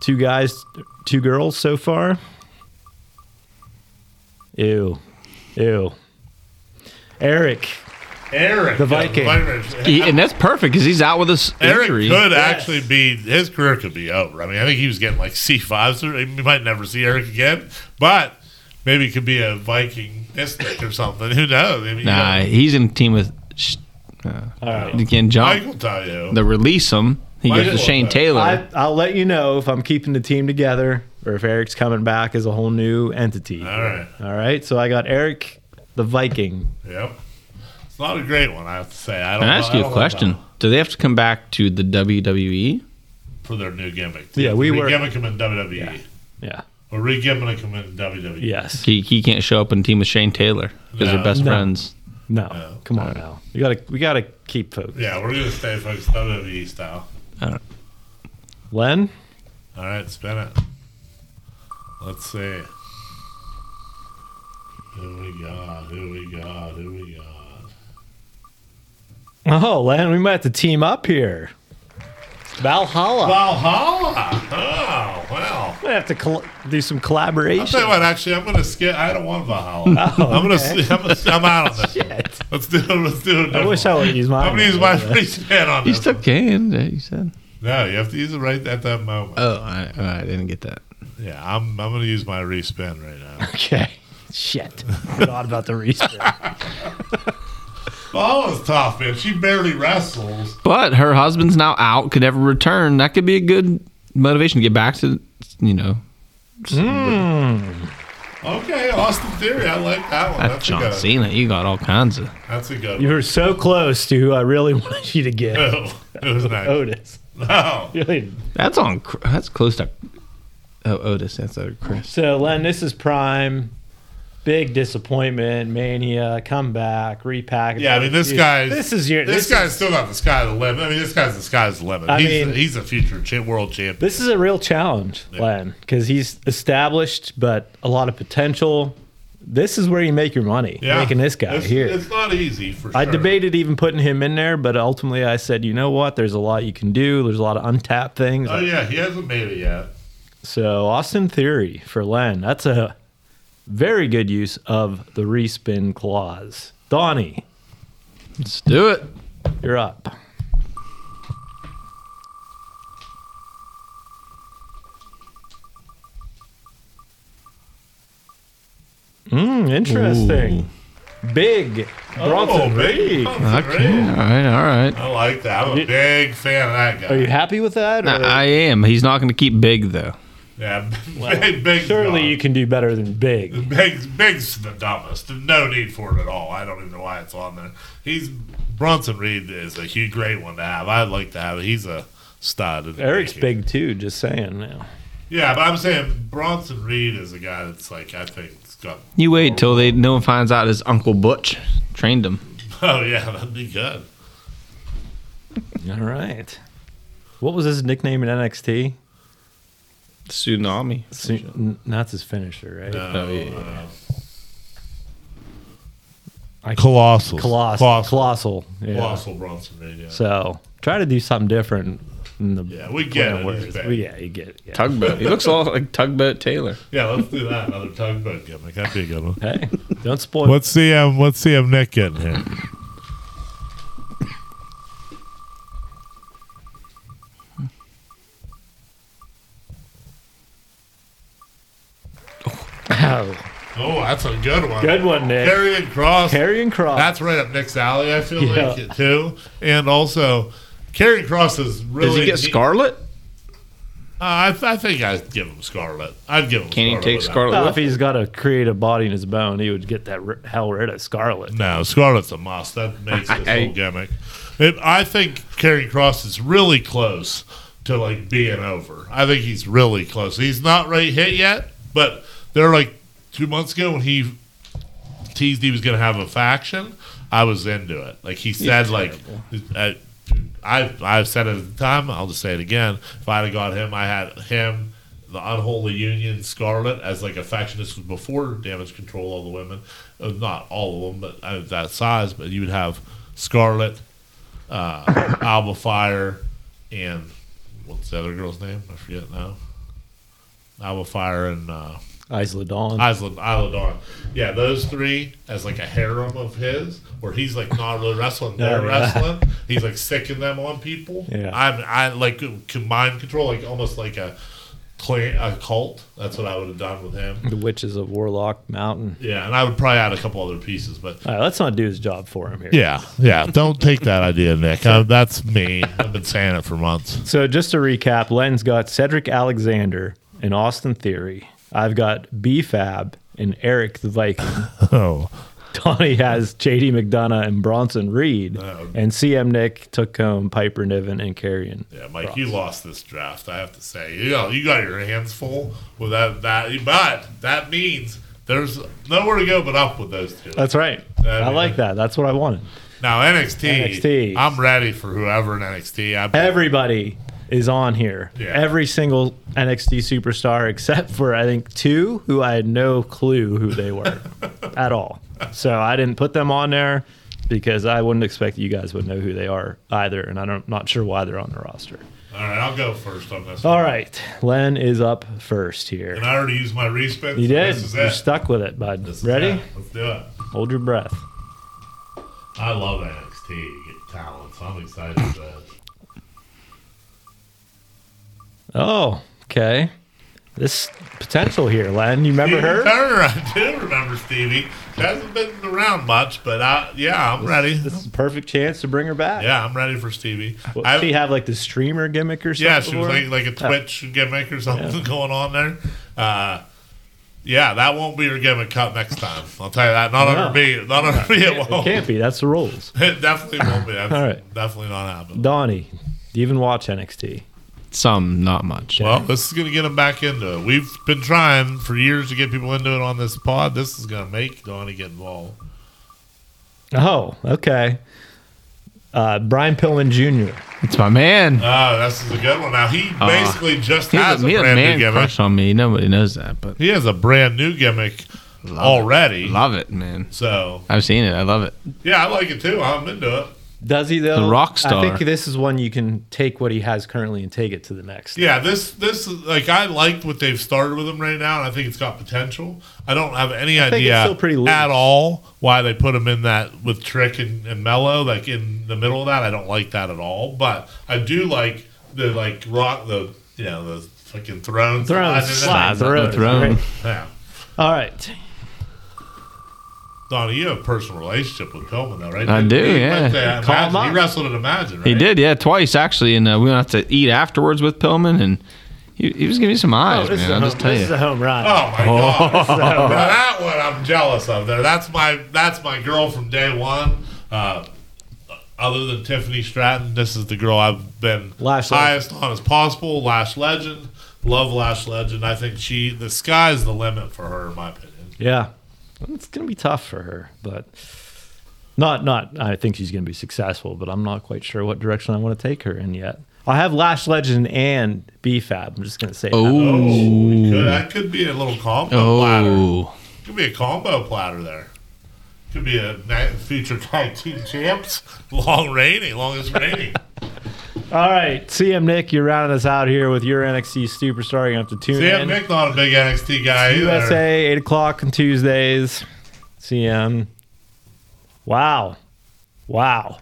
Two guys, two girls so far. Ew. Ew. Eric. Eric, The yeah, Viking. He- and that's perfect because he's out with us. Eric injury. could Yes. actually be his career could be over. I mean, I think he was getting like C fives. We might never see Eric again, but maybe it could be a Viking mystic or something. Who knows? I mean, you Nah, know, he's in a team with. sh- Uh, All right. you can jump. Mike will tell you. The release him. He Mike goes to Shane. Taylor. I, I'll let you know if I'm keeping the team together or if Eric's coming back as a whole new entity. All right. All right. So I got Eric the Viking. Yep. It's not a great one, I have to say. I don't. Can I ask I you a don't love question? that. Do they have to come back to the WWE? for their new gimmick. Yeah, we were- gimmick him in WWE. Yeah. Yeah. We're re-gimmick him in WWE. Yes. He, he can't show up and team with Shane Taylor because No. they're best No. friends. No. No. Come on now. We gotta we gotta keep focused. Yeah, we're gonna stay focused WWE style. Len? All right, spin it. Let's see. Who we got? Who we got? Who we got? Oh, Len, we might have to team up here. Valhalla. Valhalla. Oh, well. gonna have to col- do some collaboration. I'll collaboration. tell you what. Actually, I'm gonna skip. I don't want Valhalla. I'm gonna. I'm, gonna, I'm out on this. one. Oh, Shit. Let's do. Let's do it. I wish I would use mine. I'm gonna use my free spin on You this. still can, yeah, you said. No, you have to use it right at that moment. Oh, I, I didn't get that. yeah, I'm. I'm gonna use my respin right now. Okay. Shit. Forgot about the respin. Valhalla's tough, man. She barely wrestles. But her husband's now out, could never return. That could be a good motivation to get back to, you know, hmm. Okay, Austin Theory. I like that one. that's That's, John a good. Cena. You got all kinds of. That's a good. You one. were so close to who I really wanted you to get. Oh, it was nice. Otis. Oh, Really. That's on. That's close to. Oh, Otis. That's a Chris. So, Len, this is prime. Big disappointment, mania, comeback, repackage. yeah. I mean, this guy's. This is your. This, This, guy's is, still got the sky the limit. I mean, this guy's the sky's the limit. I he's, mean- he's a future cha- world champion. this is a real challenge, Yeah. Len, because he's established, but a lot of potential. This is where you make your money, Yeah, making this guy it's, here. It's not easy for I sure. debated even putting him in there, but ultimately I said, you know what? There's a lot you can do. There's a lot of untapped things. Oh yeah, he hasn't made it yet. So Austin Theory for Len. That's a very good use of the respin clause. Donnie, Let's do it. you're up. Mm, interesting. Big Bronson oh, big Reed. Okay. All right. All right. I like that. I'm a big fan of that guy. Are you happy with that? or- I, I am. He's not going to keep big though. Yeah, big, big. Surely you can do better than big. Big, Big's the dumbest. No need for it at all. I don't even know why it's on there. He's Bronson Reed is a huge, great one to have. I'd like to have it. He's a stud. Eric's making. big too, just saying now. Yeah, but I'm saying Bronson Reed is a guy that's like I think has got. You wait till they no one finds out his uncle Butch trained him. Oh yeah, that'd be good. All right. What was his nickname in NXT? Tsunami. Su- n- that's his finisher, right? No, Oh, yeah. uh, I- Colossal. Colossal. Colossal. Colossal. Yeah. Colossal Bronson Reed. Yeah. So try to do something different. In the Yeah, we get plain it. He's words. big. Well, yeah, you get it. Yeah. Tugboat. He looks a lot like Tugboat Taylor. Yeah, let's do that. Another tugboat gimmick. That'd be a good one. Hey, don't spoil. Let's see um let's see if Nick getting here. Oh, Oh, that's a good one. good one, Nick. Karrion Kross. Karrion Kross. That's right up Nick's alley. I feel Yeah. like it too. And also, Karrion Kross is really. Does he get Scarlett? Uh, I, th- I think I'd give him Scarlett. I'd give him. Can he Scarlett take with that. Scarlett well, if he's got to create a body in his bone, he would get that r- hell rid of Scarlett. No, Scarlett's a must. That makes this I- whole gimmick. It, I think Karrion Kross is really close to like being over. I think he's really close. He's not right hit yet, but they're like two months ago when he teased he was going to have a faction. I was into it. Like he said, like uh, I I've said it at the time. I'll just say it again. If I'd have got him, I had him. The unholy union, Scarlett, as like a faction. This was before damage control. All the women, uh, not all of them, but uh, that size. But you would have Scarlett, uh, Alba Fyre, and what's the other girl's name? I forget now. Alba Fyre and uh, Isla Dawn. Isla, Isla Dawn. Yeah, those three as like a harem of his, where he's like not really wrestling, they're yeah. wrestling. He's like sicking them on people. Yeah. I'm I like mind control, like almost like a clan, a cult. That's what I would have done with him. the Witches of Warlock Mountain. Yeah, and I would probably add a couple other pieces, but All right, let's not do his job for him here. yeah, yeah. Don't take that idea, Nick. Uh, that's me. I've been saying it for months. So just to recap, Len's got Cedric Alexander and Austin Theory. I've got B Fab and Eric the Viking. Oh, Donnie has JD McDonagh and Bronson Reed, Oh. and CM Nick took home Piper Niven and Karrion. Yeah, Mike, you lost this draft. I have to say, you know, you got your hands full with that. That, but that means there's nowhere to go but up with those two. That's right. Yeah, I like that. That's what I wanted. Now NXT, NXT. I'm ready for whoever in NXT. I, Everybody is on here. Yeah. Every single NXT superstar except for I think two who I had no clue who they were at all. So I didn't put them on there because I wouldn't expect you guys would know who they are either, and I'm not sure why they're on the roster. all right, I'll go first on this. All one. right, Len is up first here. And. I already used my respin. You so did. You're it. stuck with it, bud. This Ready? Let's do it. Hold your breath. I love NXT Get talent, so I'm excited Oh, okay. This potential here, Len. You remember Stevie her? Turner, I do remember Stevie. She hasn't been around much, but I, yeah, I'm ready. This is a perfect chance to bring her back. Yeah, I'm ready for Stevie. Well, I- she have like the streamer gimmick or something? Yeah, she was like, like a Twitch gimmick or something going on there. Uh, yeah, that won't be her gimmick cut next time. I'll tell you that. Not No. under me. Not under me. It It won't. can't be. That's the rules. It definitely won't be. That's All right. definitely not happening. Donnie, do you even watch NXT? Some, not much. Well, this is going to get him back into it. We've been trying for years to get people into it on this pod. This is going to make Donnie get involved. Oh, okay. Uh, Brian Pillman Jr. It's my man. Oh, this is a good one. Now, he basically just He has has a a, he has a brand new man gimmick. crush on me. Nobody knows that, but He has a brand new gimmick already. love it, man. So, I've seen it. I love it. yeah, I like it too. I'm into it. Does he though? The rock star. I think this is one you can take what he has currently and take it to the next. Yeah, this this like I like what they've started with him right now, and I think it's got potential. I don't have any think it's idea still pretty at all why they put him in that with Trick and, and Melo, like in the middle of that. I don't like that at all, but I do like the like rock the you know the fucking throne Throne sliding in slide, throne, throne. Yeah, All right. Donnie, you have a personal relationship with Pillman, though, right? I do, He yeah. went to Call him Imagine. He wrestled at Imagine, right? He did, yeah, twice actually, and uh, we went out to eat afterwards with Pillman, and he, he was giving me some eyes, this, is man. a I'll home, just tell this you. is a home run. Oh my god! now that one I'm jealous of. There, that's my that's my girl from day one. Uh, other than Tiffany Stratton, this is the girl I've been Lash highest on as possible. Lash Legend, love Lash Legend. I think she the sky's the limit for her, in my opinion. Yeah, it's gonna be tough for her, but not not. I think she's gonna be successful, but I'm not quite sure what direction I want to take her in yet. I have Lash Legend and BFAB. I'm just gonna say. that. Oh, Oh, could, that could be a little combo oh. platter. oh, Could be a combo platter there. Could be a future tag team champs. Long reigning, longest reigning. All right, CM Nick, you're rounding us out here with your NXT superstar. You're have to tune Sam in. Nick not a big NXT guy either. USA, eight o'clock on Tuesdays. CM. Wow, wow.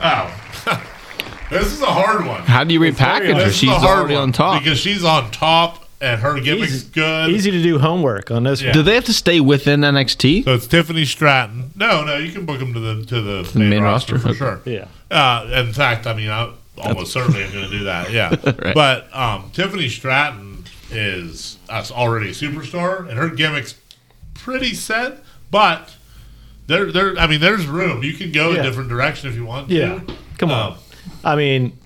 Oh. this is a hard one. how do you repackage her? She's already on top. Because she's on top and her gimmick's Easy- good. Easy to do homework on this Yeah. one. Do they have to stay within NXT? So it's Tiffany Stratton. No, no, you can book them to the to the, the main roster, for okay. sure. Yeah. Uh, in fact, I mean, I almost certainly I'm going to do that. Yeah. Right. But um, Tiffany Stratton is uh, already a superstar, and her gimmick's pretty set. But there, there. I mean, there's room. You can go Yeah. a different direction if you want to. Yeah. Come on. Um, I mean,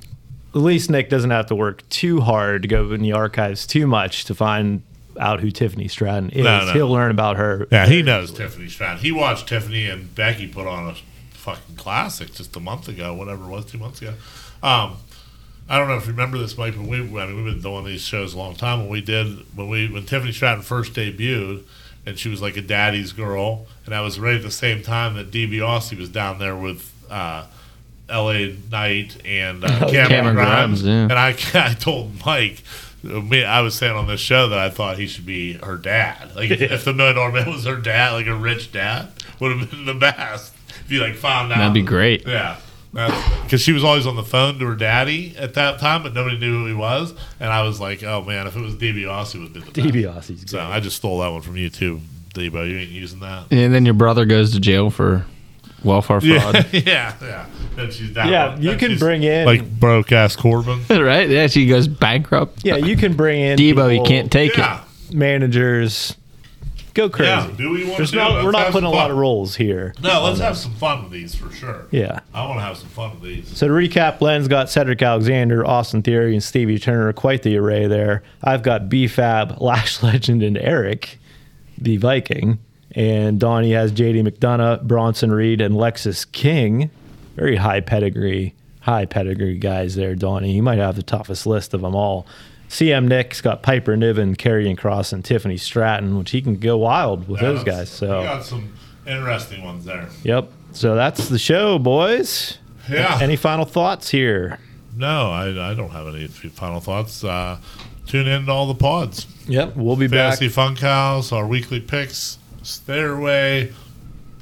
at least Nick doesn't have to work too hard to go in the archives too much to find out who Tiffany Stratton is. No, no. He'll learn about her. Yeah, he knows Tiffany Stratton. He watched Tiffany and Becky put on a fucking classic just a month ago, whatever it was, two months ago. Um, I don't know if you remember this, Mike, but we, I mean, we've been doing these shows a long time. When we did, when we, when Tiffany Stratton first debuted, and she was like a daddy's girl, and I was right at the same time that DiBiase was down there with uh, L.A. Knight and uh, Cameron, Cameron Grimes, Grimes, yeah. and I, I told Mike. Me, I was saying on this show that I thought he should be her dad. Like if, if the Million Dollar Man was her dad, like a rich dad, would have been the best. If you like found out, That'd be great. Yeah, because she was always on the phone to her daddy at that time, but nobody knew who he was. And I was like, oh man, if it was DiBiase, it would be been the best. DiBiase's. So I just stole that one from you too, Debo. You ain't using that. And then your brother goes to jail for welfare fraud. Yeah, yeah, yeah. Then she's down. Yeah, you then can she's bring in- like broke ass Corbin. right? Yeah, she goes bankrupt. Yeah, you can bring in Debo, you people, can't take Yeah, managers, Go crazy. Yeah, do you want There's to not, we're not putting a lot of roles here. No, let's have some fun with these for sure. Yeah. I want to have some fun with these. So to recap, Len's got Cedric Alexander, Austin Theory, and Stevie Turner. Quite the array there. I've got B-Fab, Lash Legend, and Eric, the Viking. And Donnie has JD McDonagh, Bronson Reed, and Lexis King. Very high pedigree, high pedigree guys there, Donnie. You might have the toughest list of them all. CM Nick's got Piper Niven, Karrion Kross, and Tiffany Stratton, which he can go wild with Yeah, those guys. So, we got some interesting ones there. yep. So that's the show, boys. Yeah. Any final thoughts here? No, I, I don't have any final thoughts. Uh, tune in to all the pods. Yep, we'll be back. Fantasy Funkhouse, our weekly picks, Stairway,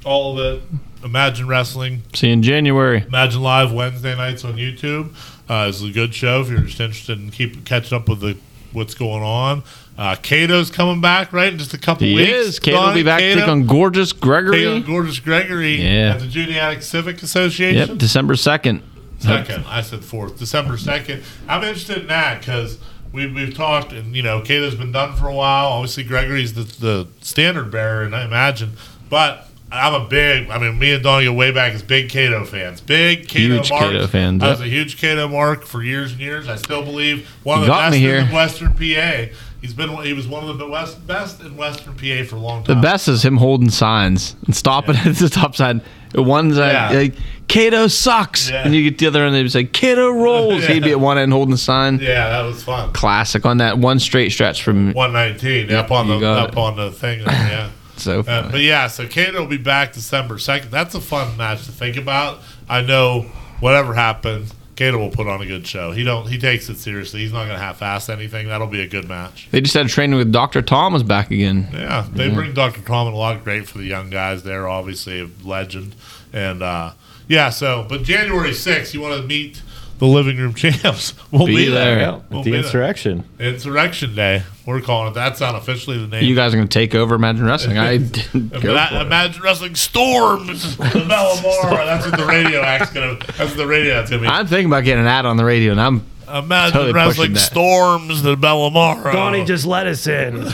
all of it. Imagine Wrestling, See you in January. Imagine Live Wednesday nights on YouTube. Uh, it's a good show if you're just interested in keep catching up with the what's going on. Uh, Cato's coming back, right? In just a couple He weeks. is. Kate will be back to Cato. take on Gorgeous Cato Gregory. and Gorgeous Gregory Yeah. at the Juniata Civic Association. Yep, December 2nd. Second, I said fourth, December second. I'm interested in that because we've we've talked, and you know, Cato's been done for a while. Obviously, Gregory's the, the standard bearer, and I imagine, but. I'm a big. I mean, me and Donnie go way back as big Cato fans. Big Cato Huge marks. Cato fans, I was a huge Cato mark for years and years. I still believe one of the best in Western PA. He's been. He was one of the best best in Western PA for a long time. The best is him holding signs and stopping at the top sign. One's uh, Yeah. like Cato sucks, Yeah. and you get the other end. They say Cato rolls. Yeah. He'd be at one end holding the sign. Yeah, that was fun. Classic on that one straight stretch from 119 up on the up it. on the thing. Yeah. So. Uh, but yeah, so Kato will be back December second. That's a fun match to think about. I know whatever happens, Kato will put on a good show. He don't he takes it seriously. He's not going to half-ass anything. That'll be a good match. They just had a training with Dr. Tom was back again. Yeah, they bring Dr. Common a lot great for the young guys there. Obviously, a legend, and uh, yeah. So, but January sixth, you want to meet the living room champs? We'll Be be, there. there. Yeah, We'll the be there. insurrection. Insurrection Day. We're calling it. That's not officially the name. You guys are going to take over Imagine Wrestling. I didn't go Ima- it. Imagine Wrestling Storms, the Bellamora. That's what the radio act's gonna. That's what the radio act's gonna be. I'm thinking about getting an ad on the radio, and I'm Imagine totally Wrestling that. Storms, the Bellamora. Donnie just let us in.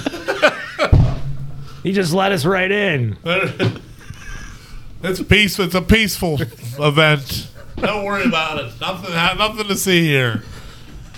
he just let us right in. it's a peace. It's a peaceful event. Don't worry about it. Nothing. Nothing to see here.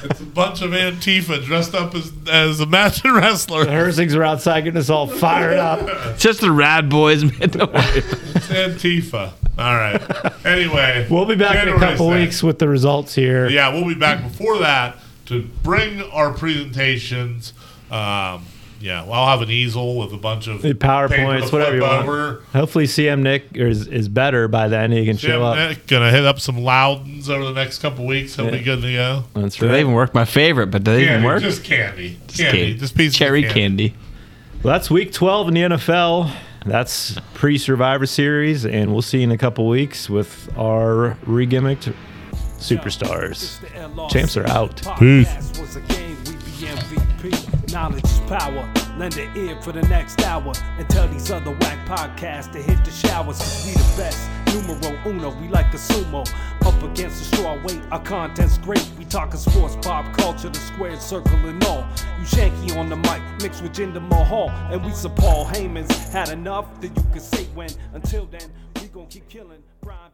It's a bunch of Antifa dressed up as as Imagine Wrestler. The Hersings are outside getting us all fired up. it's just the rad boys, man. Don't worry. It's Antifa. All right. Anyway, We'll be back in a couple 6th. weeks with the results here. Yeah, we'll be back before that to bring our presentations. Um, yeah, well, I'll have an easel with a bunch of The PowerPoints, paper whatever you want. over. Hopefully, CM Nick is, is better by then. He can Jim show up. Nick gonna hit up some Ludens over the next couple weeks. He'll be good to go. That's Do they even work? My favorite, but do they even work? just candy, Just candy, candy. just pieces Cherry of candy. candy. Well, that's week 12 in the NFL. That's pre Survivor Series, and we'll see you in a couple weeks with our regimmicked superstars. Champs are out. Peace. Knowledge is power. Lend an ear for the next hour and tell these other whack podcasts to hit the showers. Cause we the best. Numero uno, we like the sumo. Up against the straw weight, our content's great. We talking sports, pop culture, the square circle and all. You shanky on the mic, mixed with Jinder Mahal. And we some Paul Heyman's. Had enough that you could say when. Until then, we gon' keep killing. Brian.